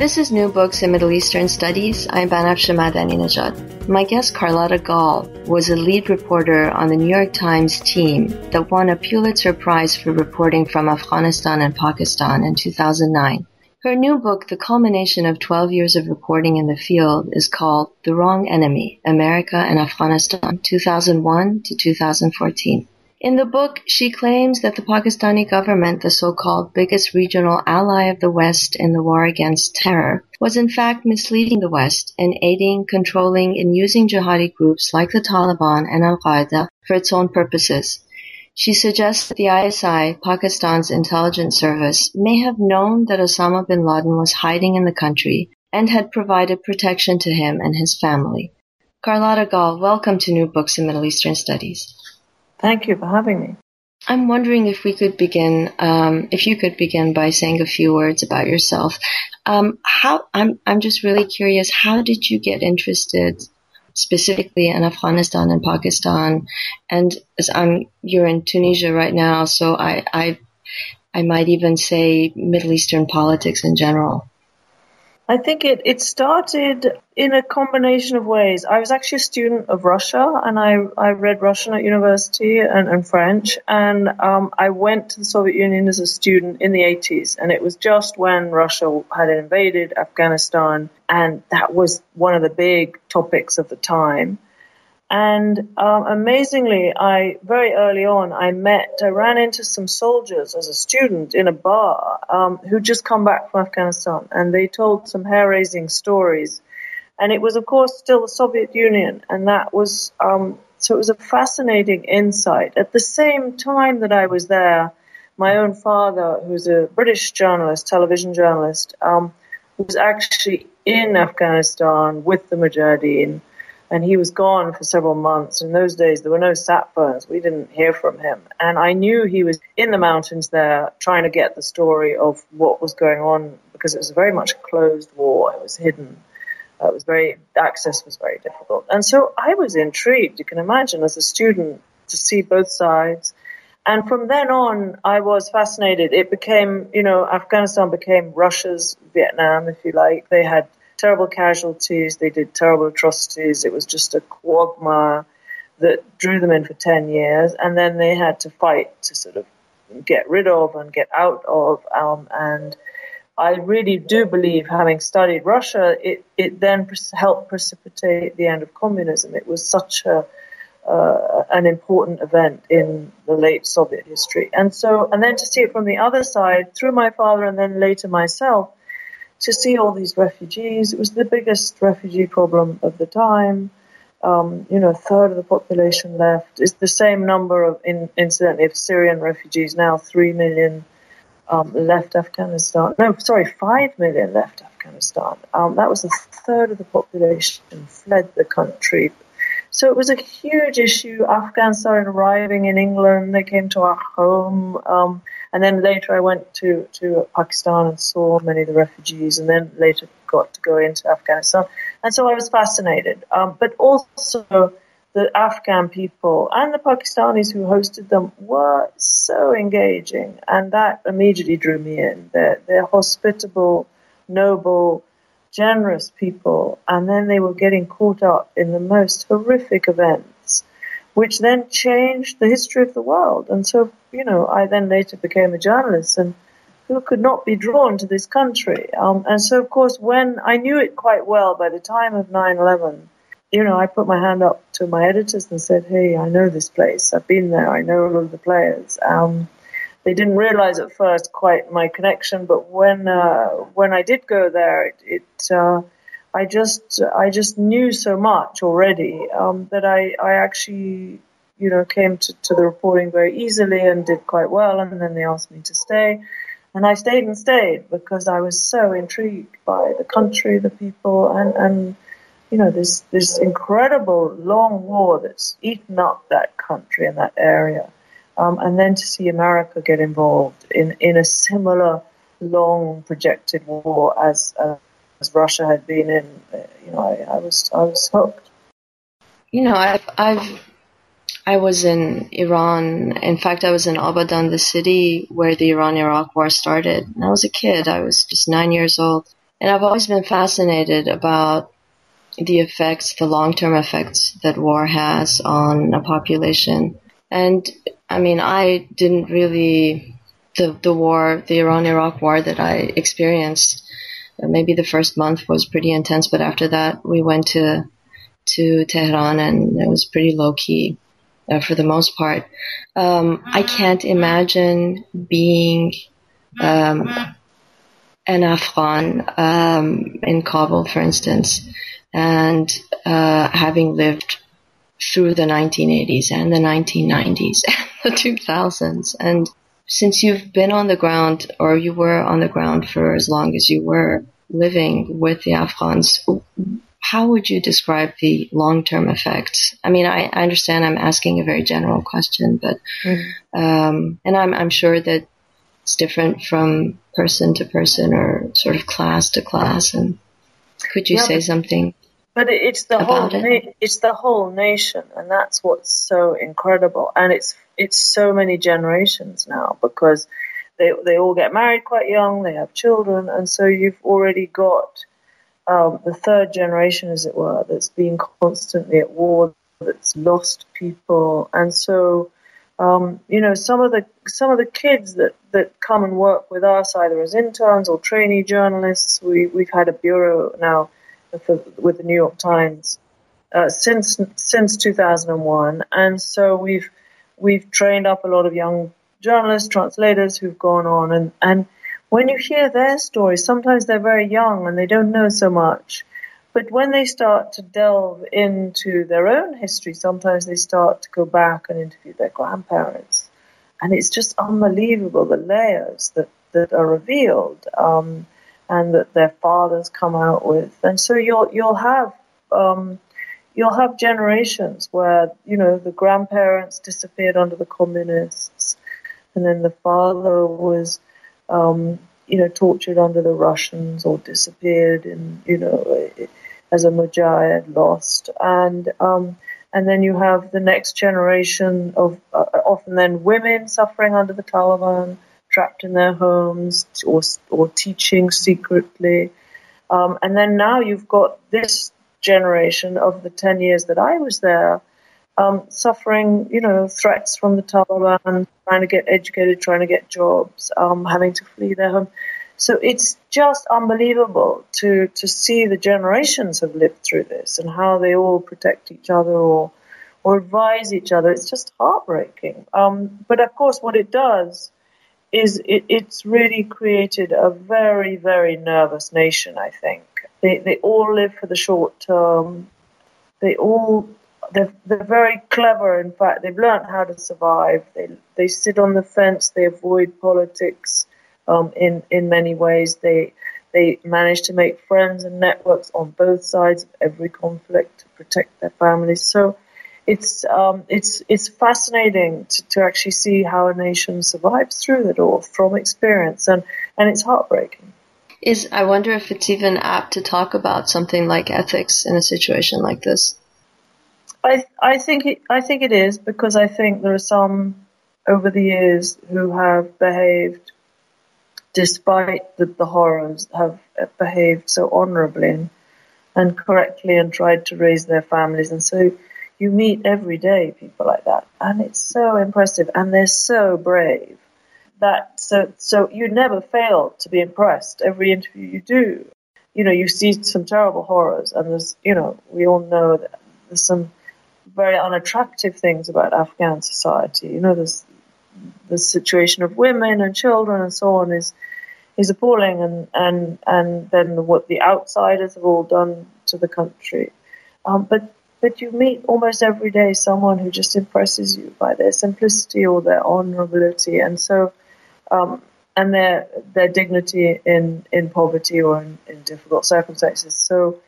This is New Books in Middle Eastern Studies. I'm Banafsheh Madani-Nejad. My guest Carlotta Gall was a lead reporter on the New York Times team that won a Pulitzer Prize for reporting from Afghanistan and Pakistan in 2009. Her new book, the culmination of 12 years of reporting in the field, is called The Wrong Enemy, America and Afghanistan, 2001 to 2014. In the book, she claims that the Pakistani government, the so-called biggest regional ally of the West in the war against terror, was in fact misleading the West in aiding, controlling, and using jihadi groups like the Taliban and Al-Qaeda for its own purposes. She suggests that the ISI, Pakistan's intelligence service, may have known that Osama bin Laden was hiding in the country and had provided protection to him and his family. Carlotta Gall, welcome to New Books in Middle Eastern Studies. Thank you for having me. I'm wondering if we could begin, um, if you could begin by saying a few words about yourself. Um, how I'm I'm just really curious. How did you get interested specifically in Afghanistan and Pakistan? And as I'm you're in Tunisia right now, so I I I might even say Middle Eastern politics in general. I think it, it started in a combination of ways. I was actually a student of Russia and I, I read Russian at university and, and French. And um, I went to the Soviet Union as a student in the 80s. And it was just when Russia had invaded Afghanistan. And that was one of the big topics of the time. And um, amazingly, I very early on I met, I ran into some soldiers as a student in a bar um, who'd just come back from Afghanistan, and they told some hair-raising stories. And it was, of course, still the Soviet Union, and that was um, so it was a fascinating insight. At the same time that I was there, my own father, who's a British journalist, television journalist, um, was actually in Afghanistan with the Mujahideen and he was gone for several months. In those days, there were no sat phones. We didn't hear from him. And I knew he was in the mountains there trying to get the story of what was going on because it was very much a closed war. It was hidden. Uh, it was very, access was very difficult. And so I was intrigued, you can imagine, as a student to see both sides. And from then on, I was fascinated. It became, you know, Afghanistan became Russia's Vietnam, if you like. They had terrible casualties. They did terrible atrocities. It was just a quagmire that drew them in for 10 years. And then they had to fight to sort of get rid of and get out of. Um, and I really do believe, having studied Russia, it, it then helped precipitate the end of communism. It was such a, uh, an important event in the late Soviet history. And so, and then to see it from the other side through my father and then later myself, to see all these refugees. It was the biggest refugee problem of the time. Um, you know, a third of the population left. It's the same number of, in, incidentally, of Syrian refugees now, three million um, left Afghanistan. No, sorry, five million left Afghanistan. Um, that was a third of the population fled the country. So it was a huge issue. Afghans started arriving in England. They came to our home. Um, and then later I went to, to Pakistan and saw many of the refugees and then later got to go into Afghanistan. And so I was fascinated. Um, but also the Afghan people and the Pakistanis who hosted them were so engaging and that immediately drew me in. They're, they're hospitable, noble, generous people. And then they were getting caught up in the most horrific events which then changed the history of the world. And so, you know, I then later became a journalist and who could not be drawn to this country. Um, and so, of course, when I knew it quite well by the time of 9-11, you know, I put my hand up to my editors and said, hey, I know this place. I've been there. I know all of the players. Um, they didn't realize at first quite my connection, but when, uh, when I did go there, it, it uh, I just I just knew so much already um, that I I actually you know came to, to the reporting very easily and did quite well, and then they asked me to stay, and I stayed and stayed because I was so intrigued by the country, the people, and and you know this this incredible long war that's eaten up that country and that area, um, and then to see America get involved in in a similar long projected war as uh, as Russia had been in, uh, you know, I, I was I was hooked. You know, I've I've I was in Iran. In fact, I was in Abadan, the city where the Iran-Iraq war started. And I was a kid. I was just nine years old, and I've always been fascinated about the effects, the long-term effects that war has on a population. And I mean, I didn't really the the war, the Iran-Iraq war that I experienced maybe the first month was pretty intense, but after that we went to to Tehran and it was pretty low key uh, for the most part. Um, I can't imagine being um, an Afghan um, in Kabul, for instance, and uh, having lived through the 1980s and the 1990s and the 2000s and since you've been on the ground or you were on the ground for as long as you were living with the Afghans, how would you describe the long term effects? I mean, I, I, understand I'm asking a very general question, but, mm-hmm. um, and I'm, I'm sure that it's different from person to person or sort of class to class. And could you yeah, say something? But it's the whole it? it's the whole nation, and that's what's so incredible. And it's it's so many generations now because they they all get married quite young, they have children, and so you've already got um, the third generation, as it were, that's been constantly at war, that's lost people, and so. Um, you know, some of the some of the kids that, that come and work with us, either as interns or trainee journalists, we we've had a bureau now for, with the New York Times uh, since since 2001, and so we've we've trained up a lot of young journalists, translators who've gone on, and and when you hear their stories, sometimes they're very young and they don't know so much. But when they start to delve into their own history, sometimes they start to go back and interview their grandparents. And it's just unbelievable the layers that, that are revealed. Um, and that their fathers come out with. And so you'll you'll have um, you'll have generations where you know the grandparents disappeared under the communists, and then the father was um, you know tortured under the Russians or disappeared in you know as a mujahid lost and um, and then you have the next generation of uh, often then women suffering under the Taliban trapped in their homes or, or teaching secretly. Um, and then now you've got this generation of the 10 years that I was there um, suffering, you know, threats from the Taliban, trying to get educated, trying to get jobs, um, having to flee their home. So it's just unbelievable to, to see the generations have lived through this and how they all protect each other or, or advise each other. It's just heartbreaking. Um, but of course, what it does is it, it's really created a very, very nervous nation, I think. They, they all live for the short term. They all, they're, they're very clever. In fact, they've learned how to survive. They, they sit on the fence. They avoid politics, um, in, in many ways. They, they manage to make friends and networks on both sides of every conflict to protect their families. So, it's um, it's it's fascinating to, to actually see how a nation survives through it all from experience, and and it's heartbreaking. Is I wonder if it's even apt to talk about something like ethics in a situation like this. I I think it, I think it is because I think there are some over the years who have behaved despite the, the horrors have uh, behaved so honorably and, and correctly and tried to raise their families and so you meet every day people like that, and it's so impressive, and they're so brave. That so so you never fail to be impressed. Every interview you do, you know, you see some terrible horrors, and there's you know we all know that there's some very unattractive things about Afghan society. You know, there's the situation of women and children and so on is is appalling, and and and then what the outsiders have all done to the country. Um, but but you meet almost every day someone who just impresses you by their simplicity or their honorability, and so um, and their their dignity in in poverty or in, in difficult circumstances. So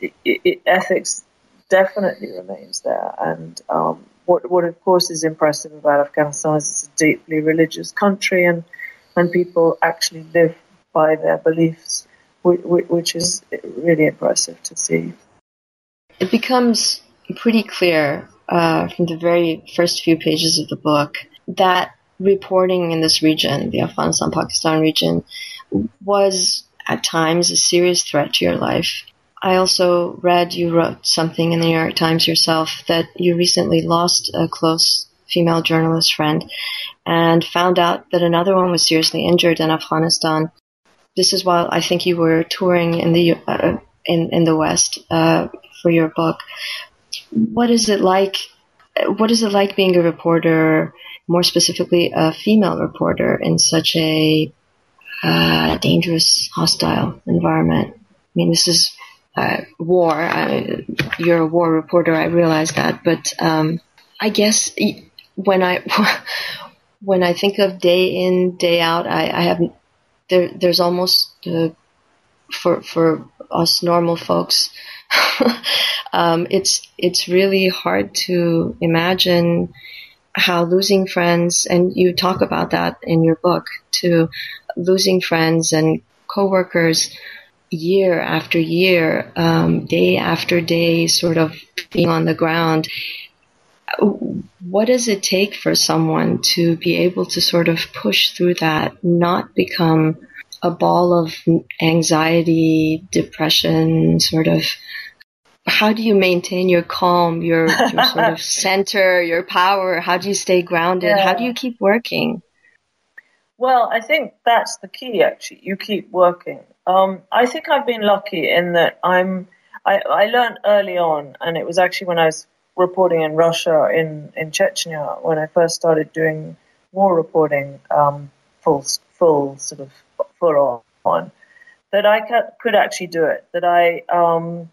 it, it, ethics definitely remains there, and um, what what of course is impressive about Afghanistan is it's a deeply religious country, and and people actually live by their beliefs, which, which is really impressive to see. It becomes pretty clear uh, from the very first few pages of the book that reporting in this region, the Afghanistan Pakistan region, was at times a serious threat to your life. I also read you wrote something in the New York Times yourself that you recently lost a close female journalist friend and found out that another one was seriously injured in Afghanistan. This is while I think you were touring in the uh, in in the West uh, for your book. What is it like? What is it like being a reporter, more specifically a female reporter, in such a uh, dangerous, hostile environment? I mean, this is uh, war. I, you're a war reporter. I realize that, but um, I guess when I when I think of day in day out, I, I have there. There's almost uh, for for us normal folks, um, it's it's really hard to imagine how losing friends, and you talk about that in your book, to losing friends and coworkers year after year, um, day after day, sort of being on the ground what does it take for someone to be able to sort of push through that, not become a ball of anxiety, depression, sort of? How do you maintain your calm, your, your sort of center, your power? How do you stay grounded? Yeah. How do you keep working? Well, I think that's the key. Actually, you keep working. Um, I think I've been lucky in that I'm. I, I learned early on, and it was actually when I was reporting in Russia, in, in Chechnya, when I first started doing war reporting, um, full, full sort of full on, that I could actually do it, that I, um,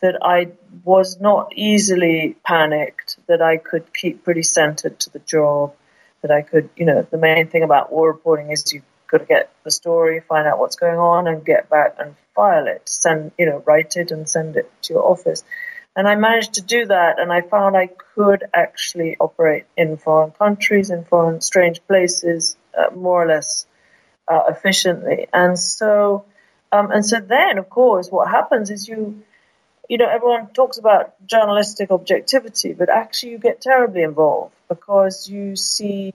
that I was not easily panicked, that I could keep pretty centered to the job, that I could, you know, the main thing about war reporting is you got to get the story, find out what's going on, and get back and file it, send, you know, write it and send it to your office. And I managed to do that, and I found I could actually operate in foreign countries, in foreign strange places, uh, more or less uh, efficiently. And so, um, and so then, of course, what happens is you, you know, everyone talks about journalistic objectivity, but actually you get terribly involved because you see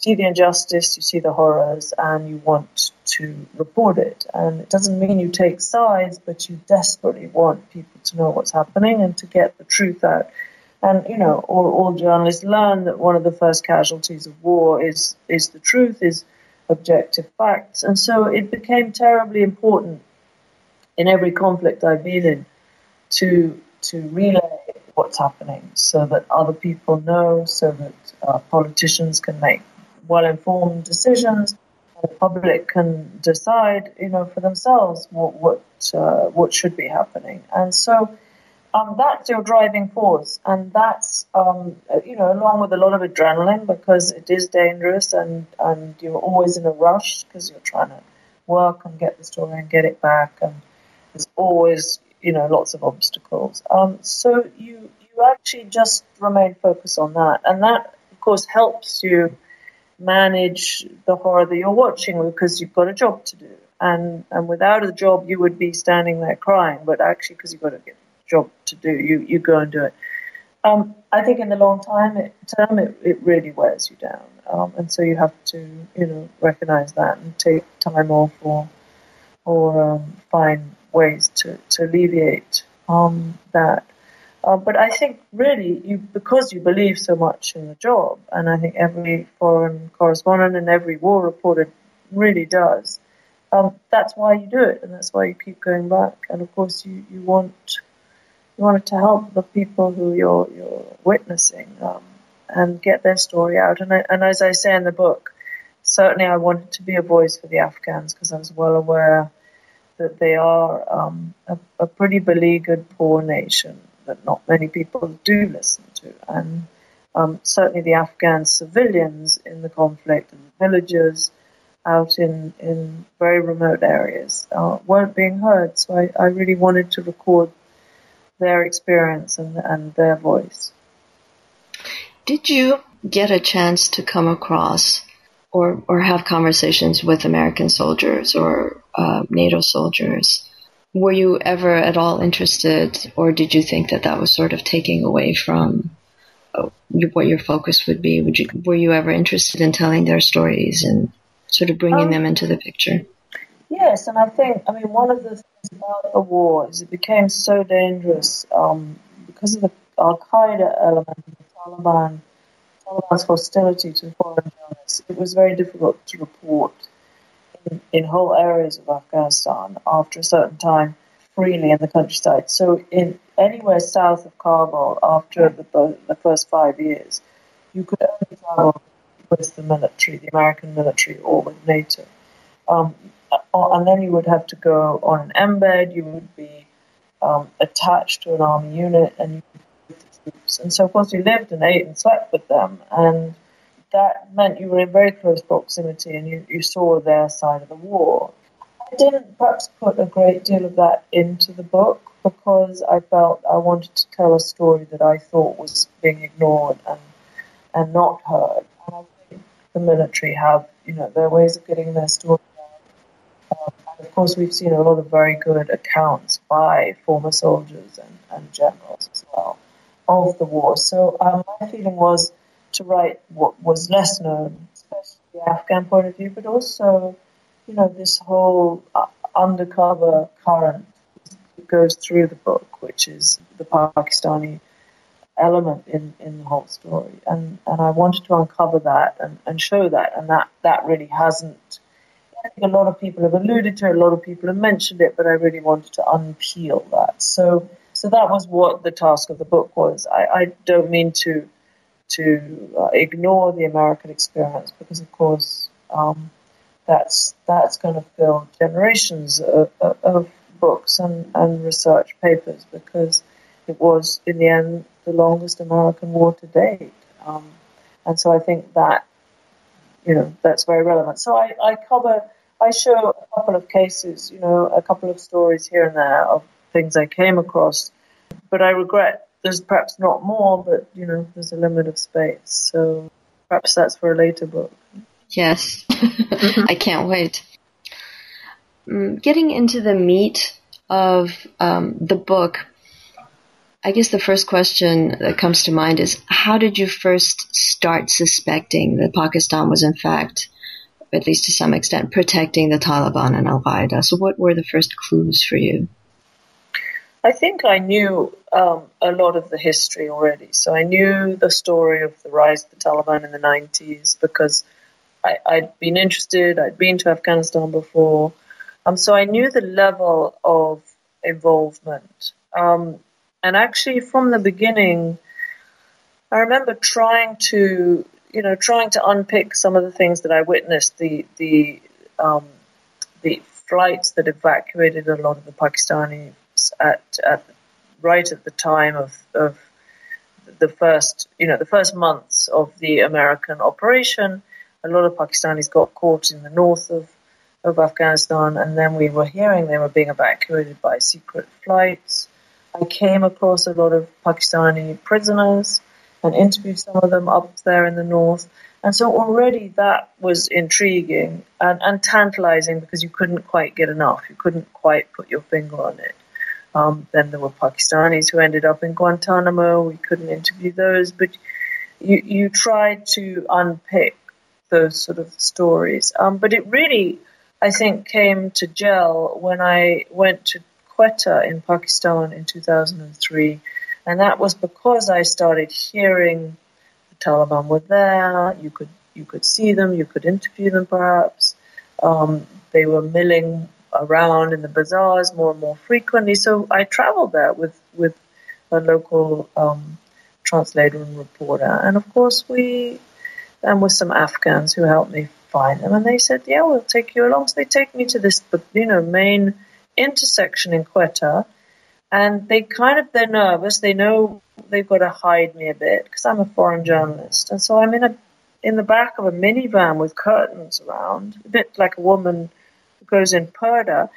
see the injustice, you see the horrors, and you want to report it. And it doesn't mean you take sides, but you desperately want people to know what's happening and to get the truth out. And you know, all, all journalists learn that one of the first casualties of war is is the truth, is objective facts. And so it became terribly important in every conflict I've been in to to relay what's happening so that other people know, so that uh, politicians can make well-informed decisions. The public can decide, you know, for themselves what what uh, what should be happening, and so um, that's your driving force, and that's um, you know, along with a lot of adrenaline because it is dangerous, and and you're always in a rush because you're trying to work and get the story and get it back, and there's always you know lots of obstacles. Um, so you you actually just remain focused on that, and that of course helps you manage the horror that you're watching because you've got a job to do. And, and without a job, you would be standing there crying, but actually, because you've got a job to do, you, you go and do it. Um, I think in the long time it, term, it, it really wears you down. Um, and so you have to, you know, recognize that and take time off or, or um, find ways to, to alleviate um, that. Uh, but I think really, you because you believe so much in the job, and I think every foreign correspondent and every war reporter really does. Um, that's why you do it, and that's why you keep going back. And of course, you, you want you want to help the people who you're you're witnessing um, and get their story out. And I, and as I say in the book, certainly I wanted to be a voice for the Afghans because I was well aware that they are um, a, a, pretty beleaguered, poor nation that not many people do listen to. And um, certainly the Afghan civilians in the conflict and the villagers out in, in very remote areas uh, weren't being heard. So I, I really wanted to record their experience and, and their voice. Did you get a chance to come across or, or have conversations with American soldiers or uh, NATO soldiers? Were you ever at all interested, or did you think that that was sort of taking away from uh, what your focus would be? Would you, were you ever interested in telling their stories and sort of bringing um, them into the picture? Yes, and I think, I mean, one of the things about the war is it became so dangerous um, because of the Al Qaeda element, the Taliban, Taliban's hostility to foreign journalists. It was very difficult to report in, whole areas of Afghanistan after a certain time freely in the countryside. So, in anywhere south of Kabul after the, the first five years, you could only travel with the military, the American military, or with NATO. Um, uh, and then you would have to go on an embed, you would be um, attached to an army unit, and you the troops. And so, of course, you lived and ate and slept with them, and that meant you were in very close proximity and you, you saw their side of the war. I didn't perhaps put a great deal of that into the book because I felt I wanted to tell a story that I thought was being ignored and and not heard. And I think the military have, you know, their ways of getting their story um, and of course, we've seen a lot of very good accounts by former soldiers and, and generals as well of the war. So um, my feeling was to write what was less known, especially the Afghan point of view, but also, you know, this whole uh, undercover current that goes through the book, which is the Pakistani element in, in the whole story. And, and I wanted to uncover that and, and show that, and that, that really hasn't I think a lot of people have alluded to it, a lot of people have mentioned it, but I really wanted to unpeel that. So, so that was what the task of the book was. I, I don't mean to to uh, ignore the American experience because, of course, um, that's that's going to fill generations of, of books and, and research papers because it was, in the end, the longest American war to date. Um, and so I think that you know, that's very relevant. So I, I cover, I show a couple of cases, you know, a couple of stories here and there of things I came across, but I regret there's perhaps not more, but you know, there's a limit of space. So perhaps that's for a later book. Yes, I can't wait. Mm, getting into the meat of um, the book, I guess the first question that comes to mind is how did you first start suspecting that Pakistan was in fact, at least to some extent, protecting the Taliban and Al Qaeda? So, what were the first clues for you? I think I knew um, a lot of the history already. So I knew the story of the rise of the Taliban in the 90s because I, had been interested, I'd been to Afghanistan before. Um, so I knew the level of involvement. Um, and actually, from the beginning, I remember trying to, you know, trying to unpick some of the things that I witnessed. The the um, the flights that evacuated a lot of the Pakistanis at, at right at the time of, of the first, you know, the first months of the American operation. A lot of Pakistanis got caught in the north of of Afghanistan, and then we were hearing they were being evacuated by secret flights. I came across a lot of Pakistani prisoners and interviewed some of them up there in the north. And so already that was intriguing and, and tantalizing because you couldn't quite get enough. You couldn't quite put your finger on it. Um, then there were Pakistanis who ended up in Guantanamo. We couldn't interview those, but you, you tried to unpick those sort of stories. Um, but it really, I think, came to gel when I went to Quetta in Pakistan in 2003. And that was because I started hearing the Taliban were there. You could you could see them, you could interview them perhaps. Um, they were milling around in the bazaars more and more frequently. So I traveled there with with a local um, translator and reporter, and of course we and with some Afghans who helped me find them. And they said, yeah, we'll take you along. So they take me to this, you know, main intersection in Quetta. And they kind of, they're nervous. They know they've got to hide me a bit because I'm a foreign journalist. And so I'm in a, in the back of a minivan with curtains around, a bit like a woman goes in purdah.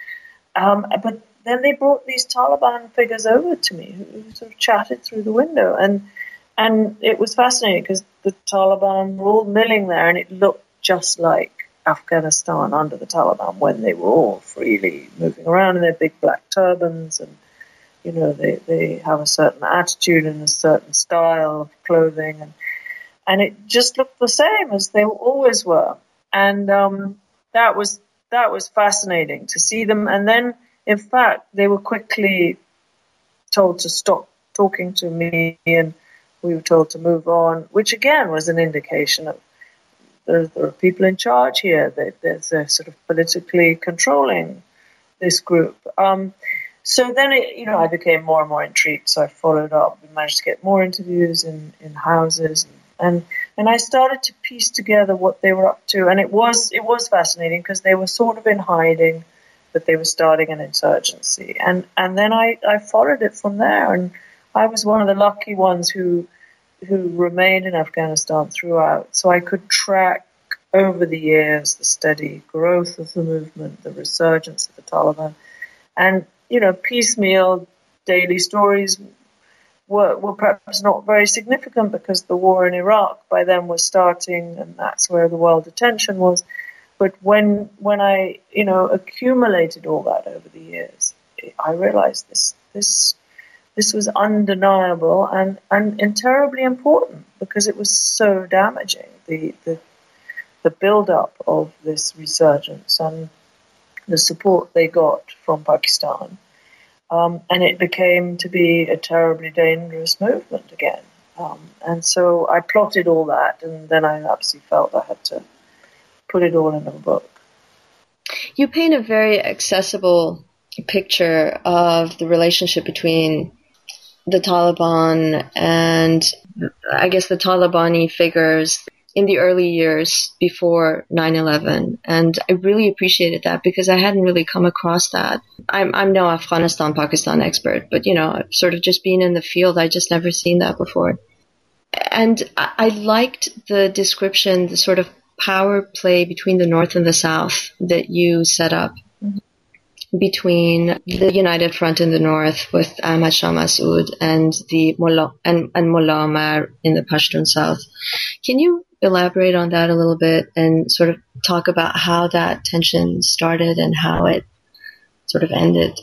Um, but then they brought these Taliban figures over to me who, who sort of chatted through the window. And and it was fascinating because the Taliban were all milling there and it looked just like Afghanistan under the Taliban when they were all freely moving around in their big black turbans and you know they, they have a certain attitude and a certain style of clothing and and it just looked the same as they always were and um, that was that was fascinating to see them and then in fact they were quickly told to stop talking to me and we were told to move on, which again was an indication of there, there are people in charge here. They, they're, they're, sort of politically controlling this group. Um, so then, it, you know, I became more and more intrigued. So I followed up. We managed to get more interviews in, in houses, and, and and I started to piece together what they were up to. And it was it was fascinating because they were sort of in hiding, but they were starting an insurgency. And and then I I followed it from there and I was one of the lucky ones who who remained in Afghanistan throughout, so I could track over the years the steady growth of the movement, the resurgence of the Taliban, and you know, piecemeal daily stories were, were perhaps not very significant because the war in Iraq by then was starting, and that's where the world attention was. But when when I you know accumulated all that over the years, I realized this this this was undeniable and, and, and terribly important because it was so damaging, the, the, the build up of this resurgence and the support they got from Pakistan. Um, and it became to be a terribly dangerous movement again. Um, and so I plotted all that, and then I absolutely felt I had to put it all in a book. You paint a very accessible picture of the relationship between the Taliban and I guess the Talibani figures in the early years before 9/11 and I really appreciated that because I hadn't really come across that. I'm I'm no Afghanistan Pakistan expert, but you know, sort of just being in the field, I just never seen that before. And I, I liked the description, the sort of power play between the North and the South that you set up mm-hmm. between the United Front in the north with Ahmad Shah Massoud and the Mullah and, and Mullah Omar in the Pashtun south. Can you elaborate on that a little bit and sort of talk about how that tension started and how it sort of ended,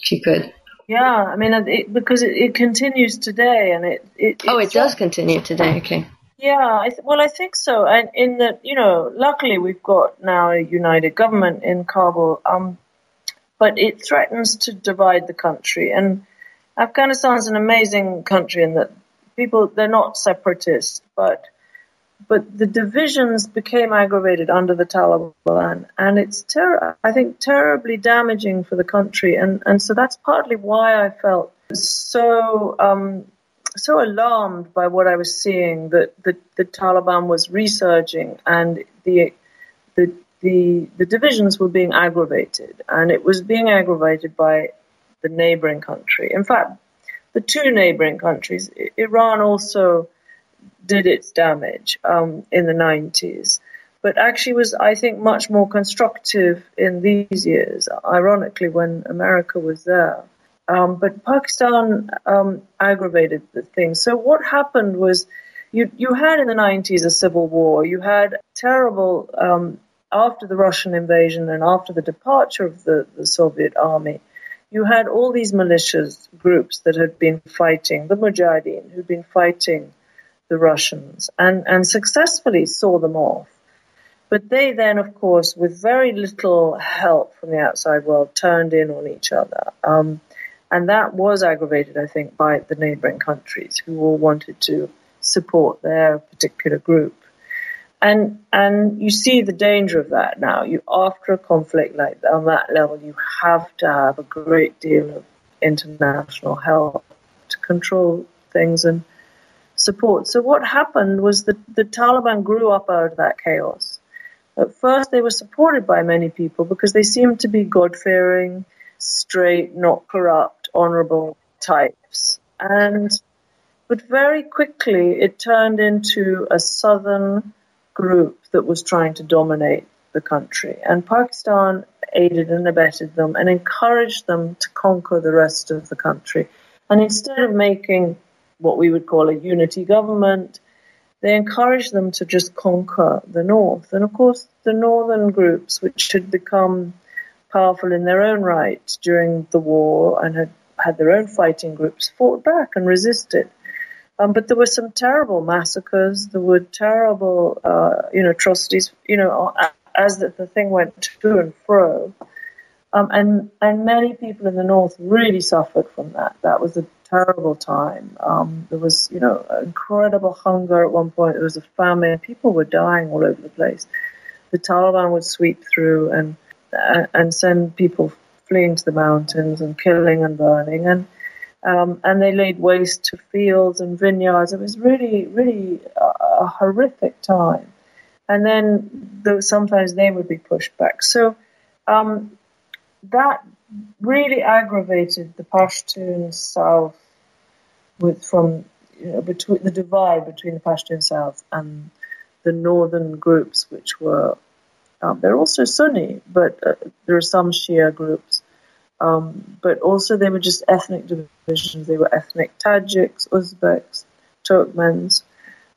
if you could? Yeah, I mean, it, because it, it, continues today, and it. it oh, it does continue today. Okay. Yeah, I th- well, I think so. And in that, you know, luckily we've got now a united government in Kabul. Um, but it threatens to divide the country. And Afghanistan is an amazing country in that people they're not separatists, but but the divisions became aggravated under the Taliban, and it's ter- I think terribly damaging for the country, and and so that's partly why I felt so. Um, so alarmed by what I was seeing that the, the Taliban was resurging and the the the, the divisions were being aggravated, and it was being aggravated by the neighboring country. In fact, the two neighboring countries, Iran also did its damage um, in the 90s, but actually was, I think, much more constructive in these years, ironically, when America was there. Um, but Pakistan um, aggravated the thing. So what happened was you, you had in the 90s a civil war. You had terrible um, after the Russian invasion and after the departure of the, the Soviet army, you had all these militias groups that had been fighting, the Mujahideen, who'd been fighting the Russians and, and successfully saw them off. But they then, of course, with very little help from the outside world, turned in on each other. Um, and that was aggravated, I think, by the neighboring countries who all wanted to support their particular group. And and you see the danger of that now. You after a conflict like that, on that level, you have to have a great deal of international help to control things and support. So what happened was that the Taliban grew up out of that chaos, At first, they were supported by many people because they seemed to be God fearing, straight, not corrupt, honorable types. And, but very quickly it turned into a southern group that was trying to dominate the country. And Pakistan aided and abetted them and encouraged them to conquer the rest of the country. And instead of making what we would call a unity government, they encouraged them to just conquer the north. And of course, the northern groups, which had become powerful in their own right during the war and had had their own fighting groups, fought back and resisted. Um, but there were some terrible massacres. There were terrible, uh, you know, atrocities. You know, as the, the thing went to and fro, um, and and many people in the north really suffered from that. That was a terrible time. Um, there was, you know, incredible hunger at one point. There was a famine. People were dying all over the place. The Taliban would sweep through and uh, and send people fleeing to the mountains and killing and burning and um, and they laid waste to fields and vineyards. It was really, really a, a horrific time. And then the, sometimes they would be pushed back. So um, that really aggravated the Pashtun South with from you know, between the divide between the Pashtun South and the northern groups, which were um, they're also Sunni, but uh, there are some Shia groups. Um, but also they were just ethnic divisions. They were ethnic Tajiks, Uzbeks, Turkmens.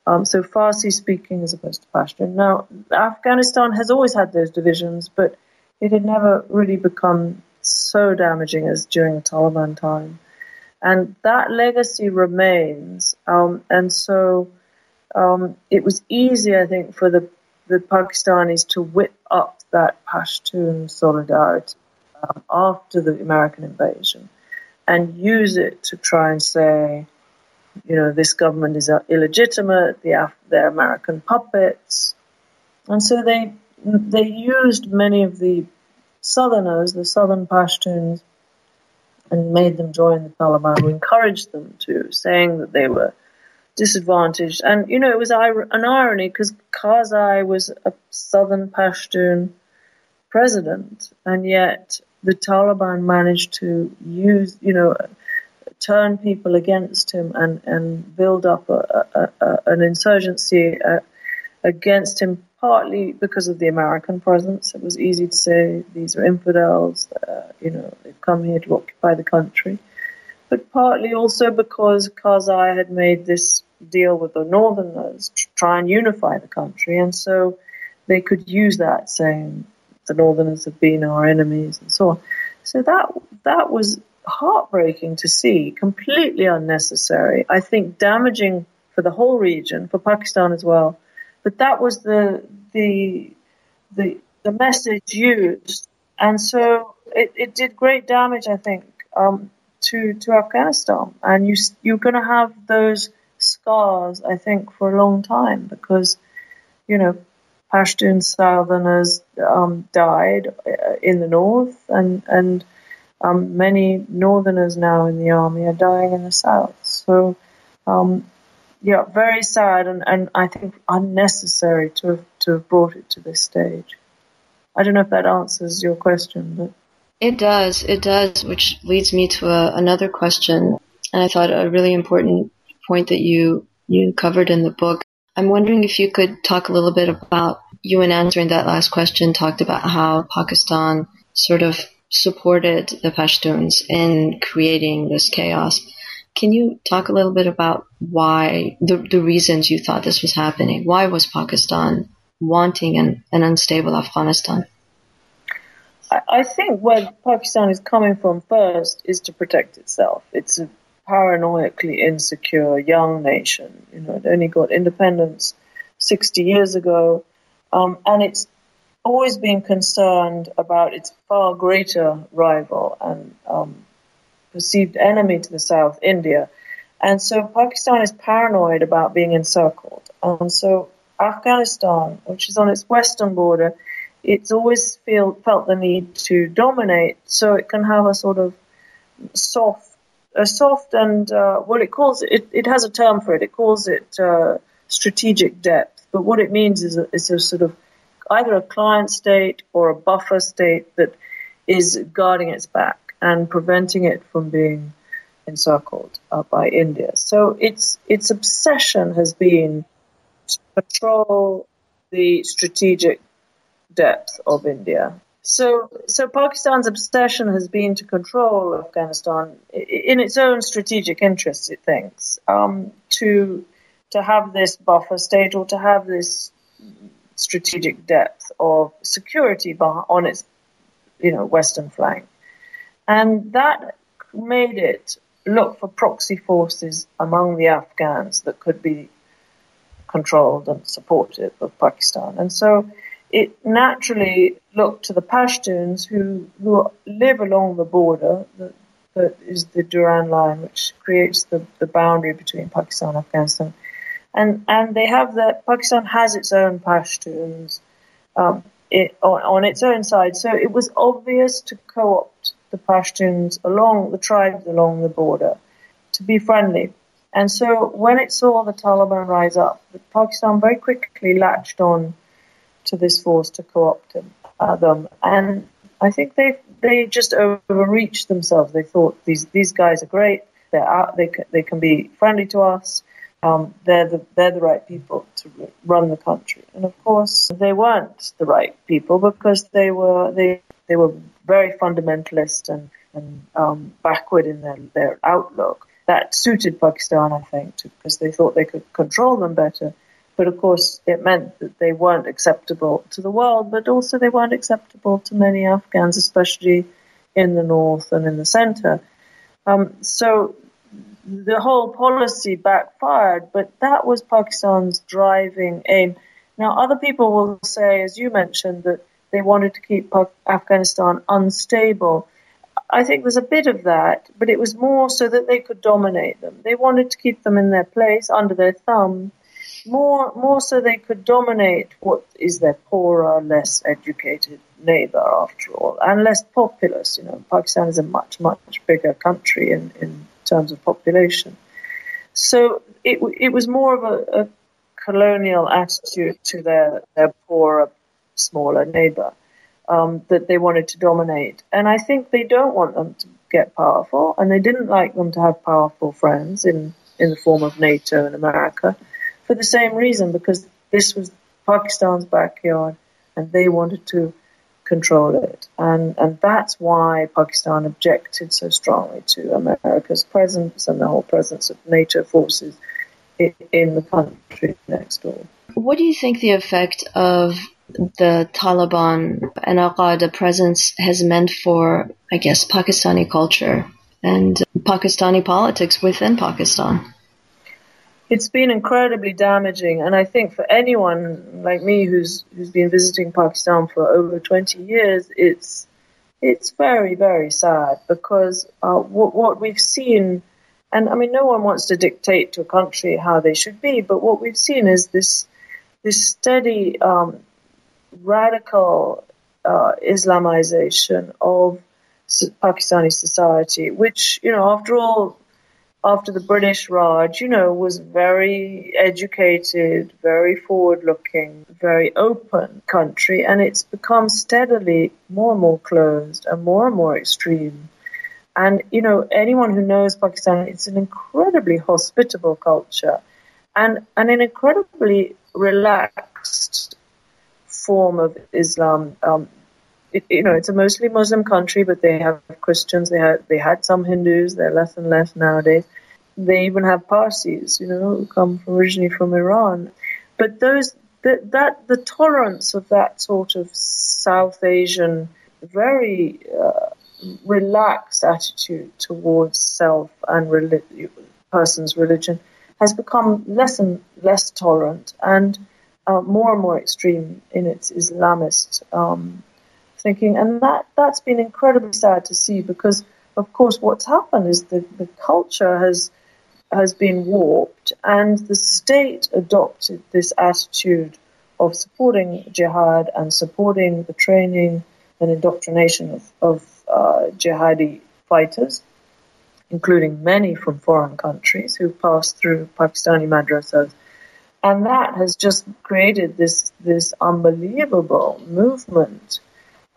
Um, so Farsi speaking as opposed to Pashtun. Now, Afghanistan has always had those divisions, but it had never really become so damaging as during the Taliban time. And that legacy remains. Um, and so um, it was easy, I think, for the, the Pakistanis to whip up that Pashtun solidarity um, after the American invasion and use it to try and say, you know, this government is illegitimate, the, they're American puppets. And so they, they used many of the Southerners, the Southern Pashtuns, and made them join the Taliban, encouraged them to, saying that they were disadvantaged. And, you know, it was an irony because Karzai was a Southern Pashtun president, and yet the Taliban managed to use, you know, turn people against him and, and build up a, a, a, an insurgency uh, against him, partly because of the American presence. It was easy to say these are infidels, uh, you know, they've come here to occupy the country. But partly also because Karzai had made this deal with the Northerners to try and unify the country, and so they could use that, saying, the Northerners have been our enemies and so on. So that that was heartbreaking to see, completely unnecessary. I think damaging for the whole region, for Pakistan as well. But that was the the the the message used, and so it, it did great damage, I think, um, to to Afghanistan. And you you're going to have those scars, I think, for a long time because you know Pashtun Southerners um, died uh, in the north, and and um, many Northerners now in the army are dying in the south. So, um, yeah, very sad, and, and I think unnecessary to have, to have brought it to this stage. I don't know if that answers your question, but it does. It does, which leads me to a, another question, and I thought a really important point that you you covered in the book I'm wondering if you could talk a little bit about you in answering that last question talked about how Pakistan sort of supported the Pashtuns in creating this chaos. Can you talk a little bit about why the, the reasons you thought this was happening? Why was Pakistan wanting an, an unstable Afghanistan? I think where Pakistan is coming from first is to protect itself. It's a paranoidally insecure young nation. You know, it only got independence 60 years ago, um, and it's always been concerned about its far greater rival and um, perceived enemy to the south, India. And so Pakistan is paranoid about being encircled. And so Afghanistan, which is on its western border, it's always feel, felt the need to dominate so it can have a sort of soft a soft and uh, well, it calls it, it has a term for it. It calls it uh, strategic depth, but what it means is a, is a sort of either a client state or a buffer state that is guarding its back and preventing it from being encircled uh, by India. So its its obsession has been to control the strategic depth of India. So, so Pakistan's obsession has been to control Afghanistan in its own strategic interests. It thinks um, to to have this buffer state or to have this strategic depth of security on its, you know, western flank, and that made it look for proxy forces among the Afghans that could be controlled and supportive of Pakistan. And so it naturally looked to the Pashtuns who, who live along the border that, that is the Durand line, which creates the, the boundary between Pakistan and Afghanistan. And, and they have that, Pakistan has its own Pashtuns um, it, on, on its own side. So it was obvious to co-opt the Pashtuns along the tribes along the border to be friendly. And so when it saw the Taliban rise up, Pakistan very quickly latched on to this force to co-opt them. Uh, them. And I think they they just overreached themselves. They thought these these guys are great. They're out, they they can be friendly to us. Um, they're the they're the right people to run the country. And of course, they weren't the right people because they were they they were very fundamentalist and and um, backward in their their outlook that suited Pakistan, I think, because they thought they could control them better. But of course, it meant that they weren't acceptable to the world, but also they weren't acceptable to many Afghans, especially in the north and in the center. Um, so the whole policy backfired, but that was Pakistan's driving aim. Now, other people will say, as you mentioned, that they wanted to keep Afghanistan unstable. I think there's a bit of that, but it was more so that they could dominate them. They wanted to keep them in their place, under their thumb, more more so they could dominate what is their poorer, less educated neighbor, after all, and less populous. You know, Pakistan is a much much bigger country in in terms of population. So it it was more of a, a colonial attitude to their their poorer, smaller neighbor um, that they wanted to dominate. And I think they don't want them to get powerful, and they didn't like them to have powerful friends in, in the form of NATO and America for the same reason, because this was Pakistan's backyard, and they wanted to control it. And, and that's why Pakistan objected so strongly to America's presence and the whole presence of NATO forces in, in the country next door. What do you think the effect of the Taliban and Al Qaeda presence has meant for, I guess, Pakistani culture and Pakistani politics within Pakistan? It's been incredibly damaging, and I think for anyone like me who's who's been visiting Pakistan for over 20 years, it's it's very very sad because uh, what, what we've seen, and I mean, no one wants to dictate to a country how they should be, but what we've seen is this this steady um, radical uh, Islamization of Pakistani society, which, you know, after all, after the British Raj, you know, was very educated, very forward looking, very open country, and it's become steadily more and more closed and more and more extreme. And, you know, anyone who knows Pakistan, it's an incredibly hospitable culture and, and an incredibly relaxed form of Islam. Um, it, you know, it's a mostly Muslim country, but they have Christians. They had they had some Hindus. They're less and less nowadays. They even have Parsis, you know, who come from, originally from Iran. But those that that the tolerance of that sort of South Asian, very uh, relaxed attitude towards self and relig- person's religion has become less and less tolerant and uh, more and more extreme in its Islamist um, thinking, and that that's been incredibly sad to see because, of course, what's happened is the the culture has has been warped, and the state adopted this attitude of supporting jihad and supporting the training and indoctrination of, of uh, jihadi fighters, including many from foreign countries who passed through Pakistani madrasas and that has just created this this unbelievable movement,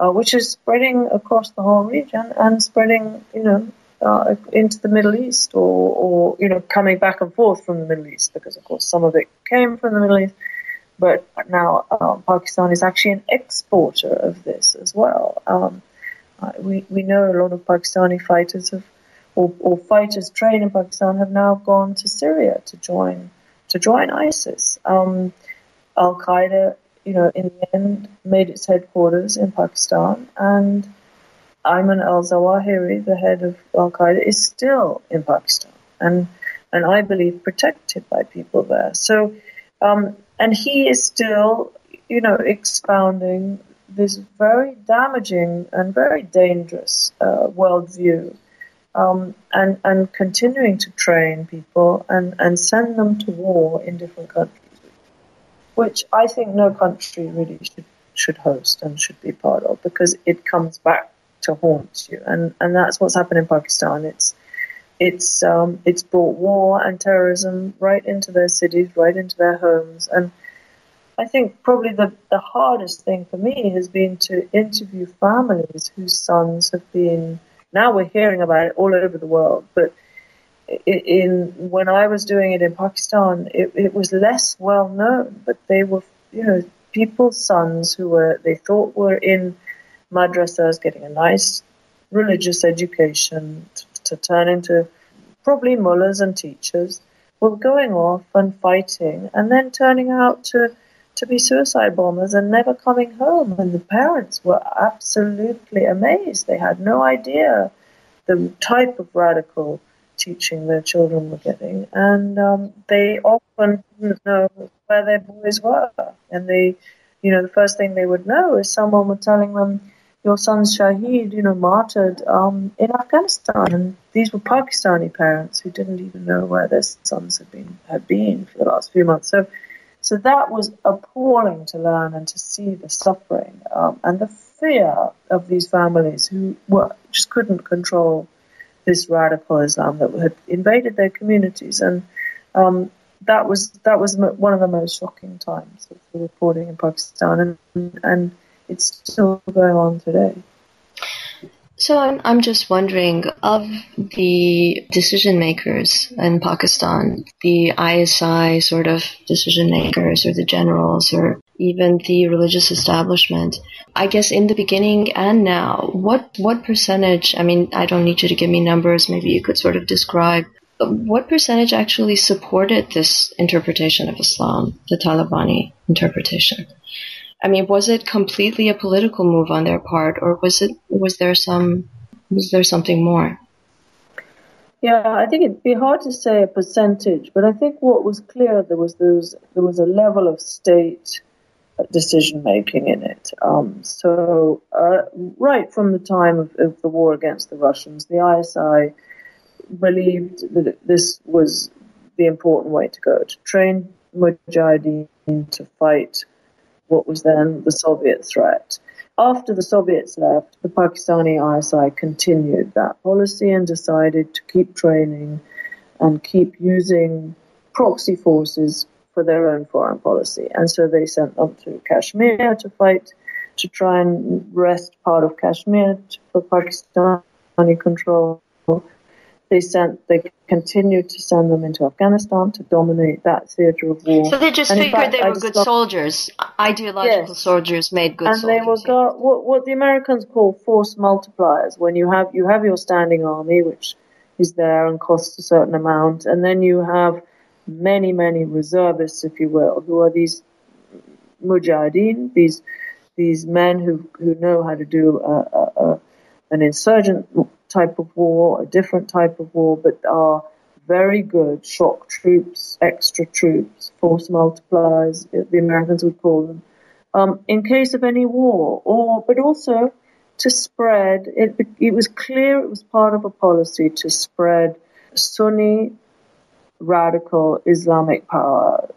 uh, which is spreading across the whole region and spreading, you know, uh, into the Middle East, or, or you know, coming back and forth from the Middle East, because of course some of it came from the Middle East, but now uh, Pakistan is actually an exporter of this as well. Um, uh, we we know a lot of Pakistani fighters have, or, or fighters trained in Pakistan have now gone to Syria to join to join ISIS. Um, Al Qaeda, you know, in the end, made its headquarters in Pakistan, and Ayman al Zawahiri, the head of Al Qaeda, is still in Pakistan, and and I believe protected by people there. So, um, and he is still, you know, expounding this very damaging and very dangerous uh, worldview um, and and continuing to train people and, and send them to war in different countries, which I think no country really should should host and should be part of because it comes back to haunt you, and and that's what's happened in Pakistan. It's it's um, it's brought war and terrorism right into their cities, right into their homes, and I think probably the, the hardest thing for me has been to interview families whose sons have been now we're hearing about it all over the world, but in when I was doing it in Pakistan, it, it was less well known. But they were, you know, people's sons who were they thought were in madrasas getting a nice religious education to, to turn into probably mullahs and teachers were going off and fighting and then turning out to to be suicide bombers and never coming home. And the parents were absolutely amazed. They had no idea the type of radical teaching their children were getting. And um, they often didn't know where their boys were. And they, you know, the first thing they would know is someone were telling them, your son's Shaheed, you know, martyred um, in Afghanistan. And these were Pakistani parents who didn't even know where their sons had been had been for the last few months. So so that was appalling to learn and to see the suffering um, and the fear of these families who were, just couldn't control this radical Islam that had invaded their communities. And um, that was that was one of the most shocking times of the reporting in Pakistan, and, and it's still going on today. So I'm, I'm just wondering of the decision makers in Pakistan, the ISI sort of decision makers or the generals or even the religious establishment. I guess in the beginning and now, what, what percentage, I mean, I don't need you to give me numbers, maybe you could sort of describe what percentage actually supported this interpretation of Islam, the Talibani interpretation? I mean, was it completely a political move on their part, or was it was there some was there something more? Yeah, I think it'd be hard to say a percentage, but I think what was clear there was there was, there was a level of state decision making in it. Um, so uh, right from the time of, of, the war against the Russians, the ISI believed that this was the important way to go to train mujahideen to fight what was then the Soviet threat. After the Soviets left, the Pakistani ISI continued that policy and decided to keep training and keep using proxy forces for their own foreign policy. And so they sent them to Kashmir to fight, to try and wrest part of Kashmir for Pakistani control they sent, they continued to send them into Afghanistan to dominate that theater of war. So they just and figured fact, they were good soldiers, ideological yes. soldiers made good and soldiers. And they were yeah. what, what the Americans call force multipliers. When you have you have your standing army, which is there and costs a certain amount, and then you have many many reservists, if you will, who are these mujahideen, these these men who who know how to do a, a, a an insurgent type of war, a different type of war, but are very good shock troops, extra troops, force multipliers, the Americans would call them, um, in case of any war, or but also to spread. It, it was clear it was part of a policy to spread Sunni radical Islamic power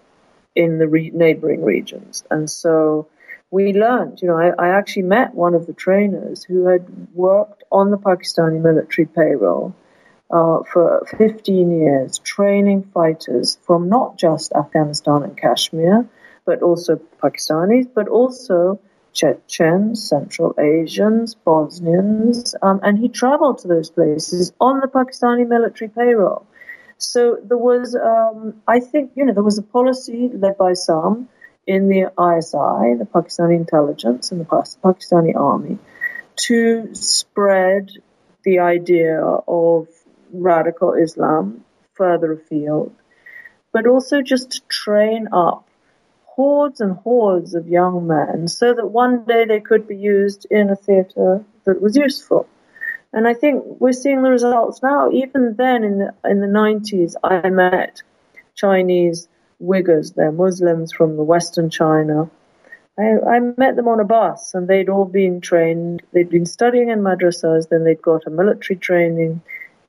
in the re- neighboring regions, and so we learned, you know, I, I, actually met one of the trainers who had worked on the Pakistani military payroll uh, for 15 years, training fighters from not just Afghanistan and Kashmir, but also Pakistanis, but also Chechens, Central Asians, Bosnians, um, and he traveled to those places on the Pakistani military payroll. So there was, um, I think, you know, there was a policy led by some in the ISI, the Pakistani intelligence, and the Pakistani army to spread the idea of radical Islam further afield, but also just to train up hordes and hordes of young men so that one day they could be used in a theatre that was useful. And I think we're seeing the results now. Even then, in the in the 90s, I met Chinese Uyghurs. They're Muslims from the Western China. I, I met them on a bus, and they'd all been trained. They'd been studying in madrasas, then they'd got a military training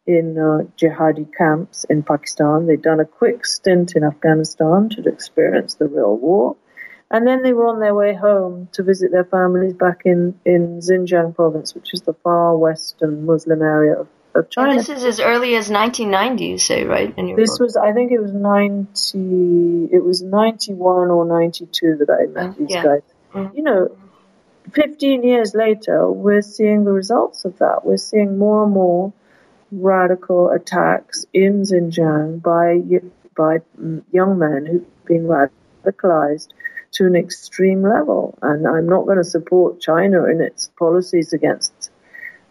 in uh, jihadi camps in Pakistan. They'd done a quick stint in Afghanistan to experience the real war. And then they were on their way home to visit their families back in, in Xinjiang province, which is the far western Muslim area of, of China. And this is as early as 1990, you say, right? this book. was, I think it was 90, it was 91 or 92 that I met these yeah. guys. Mm-hmm. You know, 15 years later, we're seeing the results of that. We're seeing more and more radical attacks in Xinjiang by by young men who've been radicalized to an extreme level. And I'm not going to support China in its policies against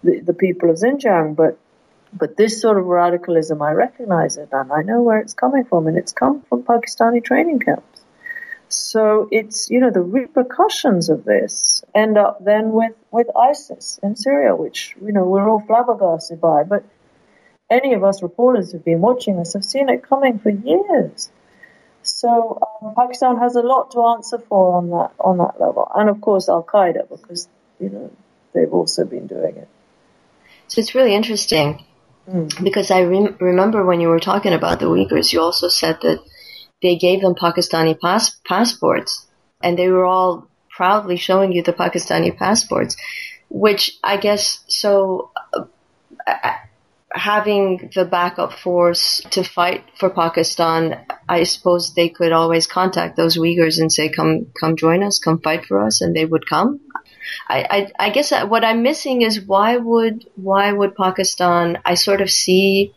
the, the people of Xinjiang, but but this sort of radicalism, I recognize it and I know where it's coming from, and it's come from Pakistani training camps. So it's, you know, the repercussions of this end up then with, with ISIS in Syria, which, you know, we're all flabbergasted by. But any of us reporters who've been watching this have seen it coming for years. So um, Pakistan has a lot to answer for on that on that level, and of course Al Qaeda because you know they've also been doing it. So it's really interesting because I rem- remember when you were talking about the Uyghurs, you also said that they gave them Pakistani pass- passports, and they were all proudly showing you the Pakistani passports, which I guess so. Uh, having the backup force to fight for Pakistan, I suppose they could always contact those Uyghurs and say, "Come, come join us, come fight for us," and they would come. I, I, I guess what I'm missing is why would why would Pakistan? I sort of see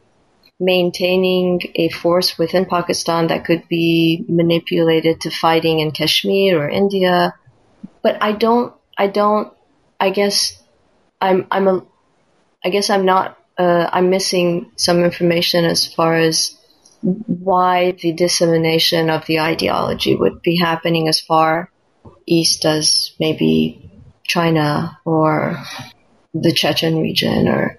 maintaining a force within Pakistan that could be manipulated to fighting in Kashmir or India, but I don't. I don't. I guess I'm. I'm a. I guess I'm not uh, I'm missing some information as far as why the dissemination of the ideology would be happening as far east as maybe China or the Chechen region or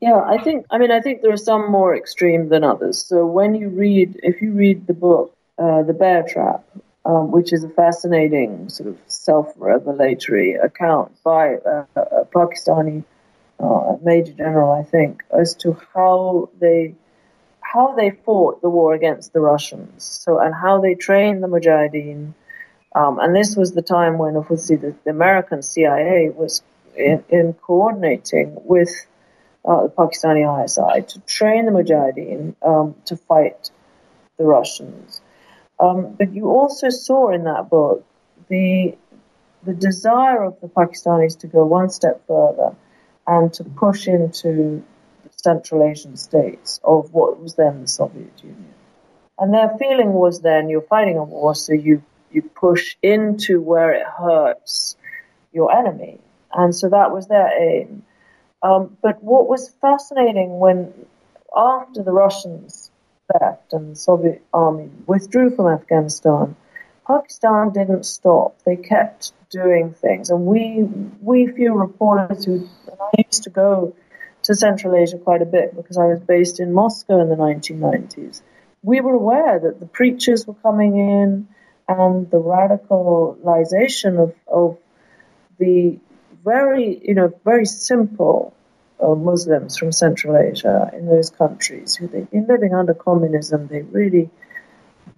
yeah, I think I mean I think there are some more extreme than others. So when you read if you read the book uh, The Bear Trap, um, which is a fascinating sort of self-revelatory account by a Pakistani uh, Major General, I think, as to how they how they fought the war against the Russians. So and how they trained the Mujahideen. Um, and this was the time when, obviously, the, the American CIA was in, in coordinating with uh, the Pakistani ISI to train the Mujahideen um, to fight the Russians. Um, but you also saw in that book the the desire of the Pakistanis to go one step further and to push into the Central Asian states of what was then the Soviet Union. And their feeling was then you're fighting a war, so you, you push into where it hurts your enemy. And so that was their aim. Um, but what was fascinating when, after the Russians left and the Soviet army withdrew from Afghanistan, Pakistan didn't stop. They kept doing things. And we, we few reporters who, I used to go to Central Asia quite a bit because I was based in Moscow in the 1990s. We were aware that the preachers were coming in and the radicalization of, of the very, you know, very simple uh, Muslims from Central Asia in those countries who they'd been living under communism. They really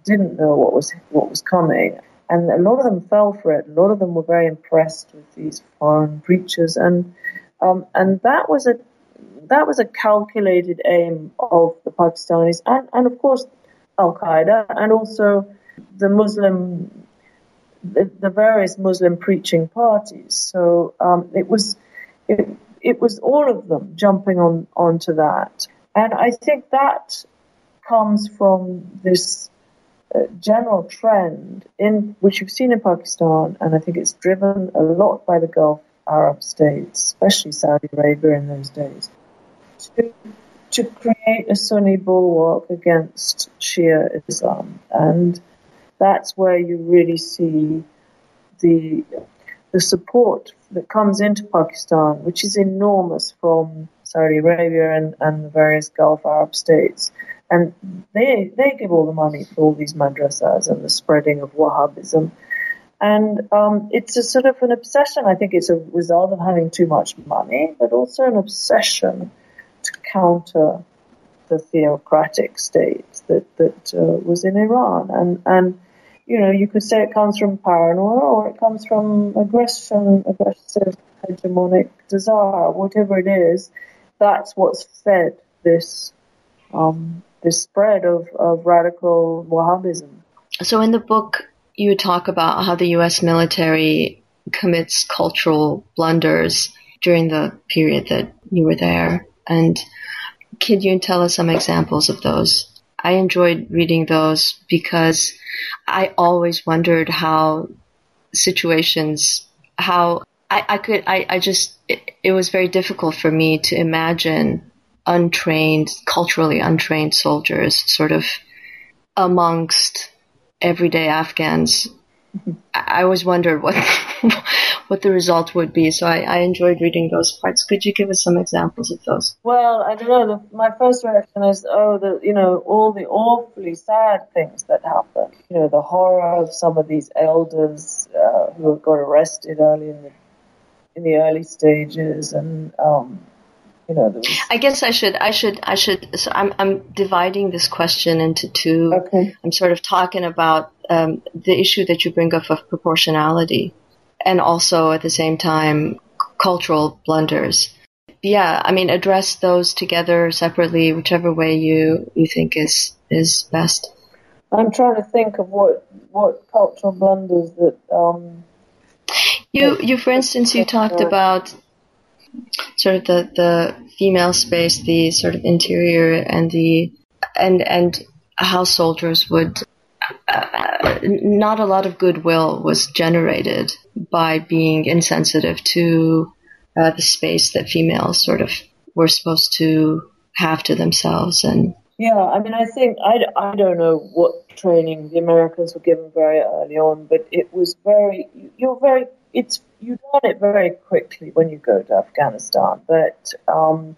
didn't know what was what was coming. And a lot of them fell for it. A lot of them were very impressed with these foreign preachers, and um, and that was a that was a calculated aim of the Pakistanis and, and of course Al Qaeda and also the Muslim, the, the various Muslim preaching parties. So um, it was it, it was all of them jumping on onto that, and I think that comes from this uh, general trend in which you've seen in Pakistan, and I think it's driven a lot by the Gulf Arab states, especially Saudi Arabia in those days, to, to create a Sunni bulwark against Shia Islam. And that's where you really see the, the support that comes into Pakistan, which is enormous from Saudi Arabia and, and the various Gulf Arab states. And they, they give all the money for all these madrasas and the spreading of Wahhabism. And um, it's a sort of an obsession. I think it's a result of having too much money, but also an obsession to counter the theocratic state that that uh, was in Iran. And and you know, you could say it comes from paranoia or it comes from aggression, aggressive, hegemonic desire, whatever it is. That's what's fed this um, this spread of, of radical Wahhabism. So in the book, you talk about how the U.S. military commits cultural blunders during the period that you were there. And could you tell us some examples of those? I enjoyed reading those because I always wondered how situations, how I, I could, I, I just, it, it was very difficult for me to imagine untrained, culturally untrained soldiers sort of amongst everyday Afghans. I always wondered what what the result would be. So I, I, enjoyed reading those parts. Could you give us some examples of those? Well, I don't know. The, my first reaction is, oh, the you know all the awfully sad things that happen. You know, the horror of some of these elders uh, who got arrested early in the in the early stages, and um, you know, was... I guess I should, I should, I should. So I'm, I'm dividing this question into two. Okay. I'm sort of talking about um, the issue that you bring up of proportionality, and also at the same time cultural blunders. Yeah, I mean, address those together separately, whichever way you you think is is best. I'm trying to think of what what cultural blunders that. Um, you, you, for instance, you talked about sort of the, the female space, the sort of interior and the and and how soldiers would not a lot of goodwill was generated by being insensitive to uh, the space that females sort of were supposed to have to themselves and yeah i mean i think i, I don't know what training the americans were given very early on but it was very you're very it's you learn it very quickly when you go to Afghanistan. But um,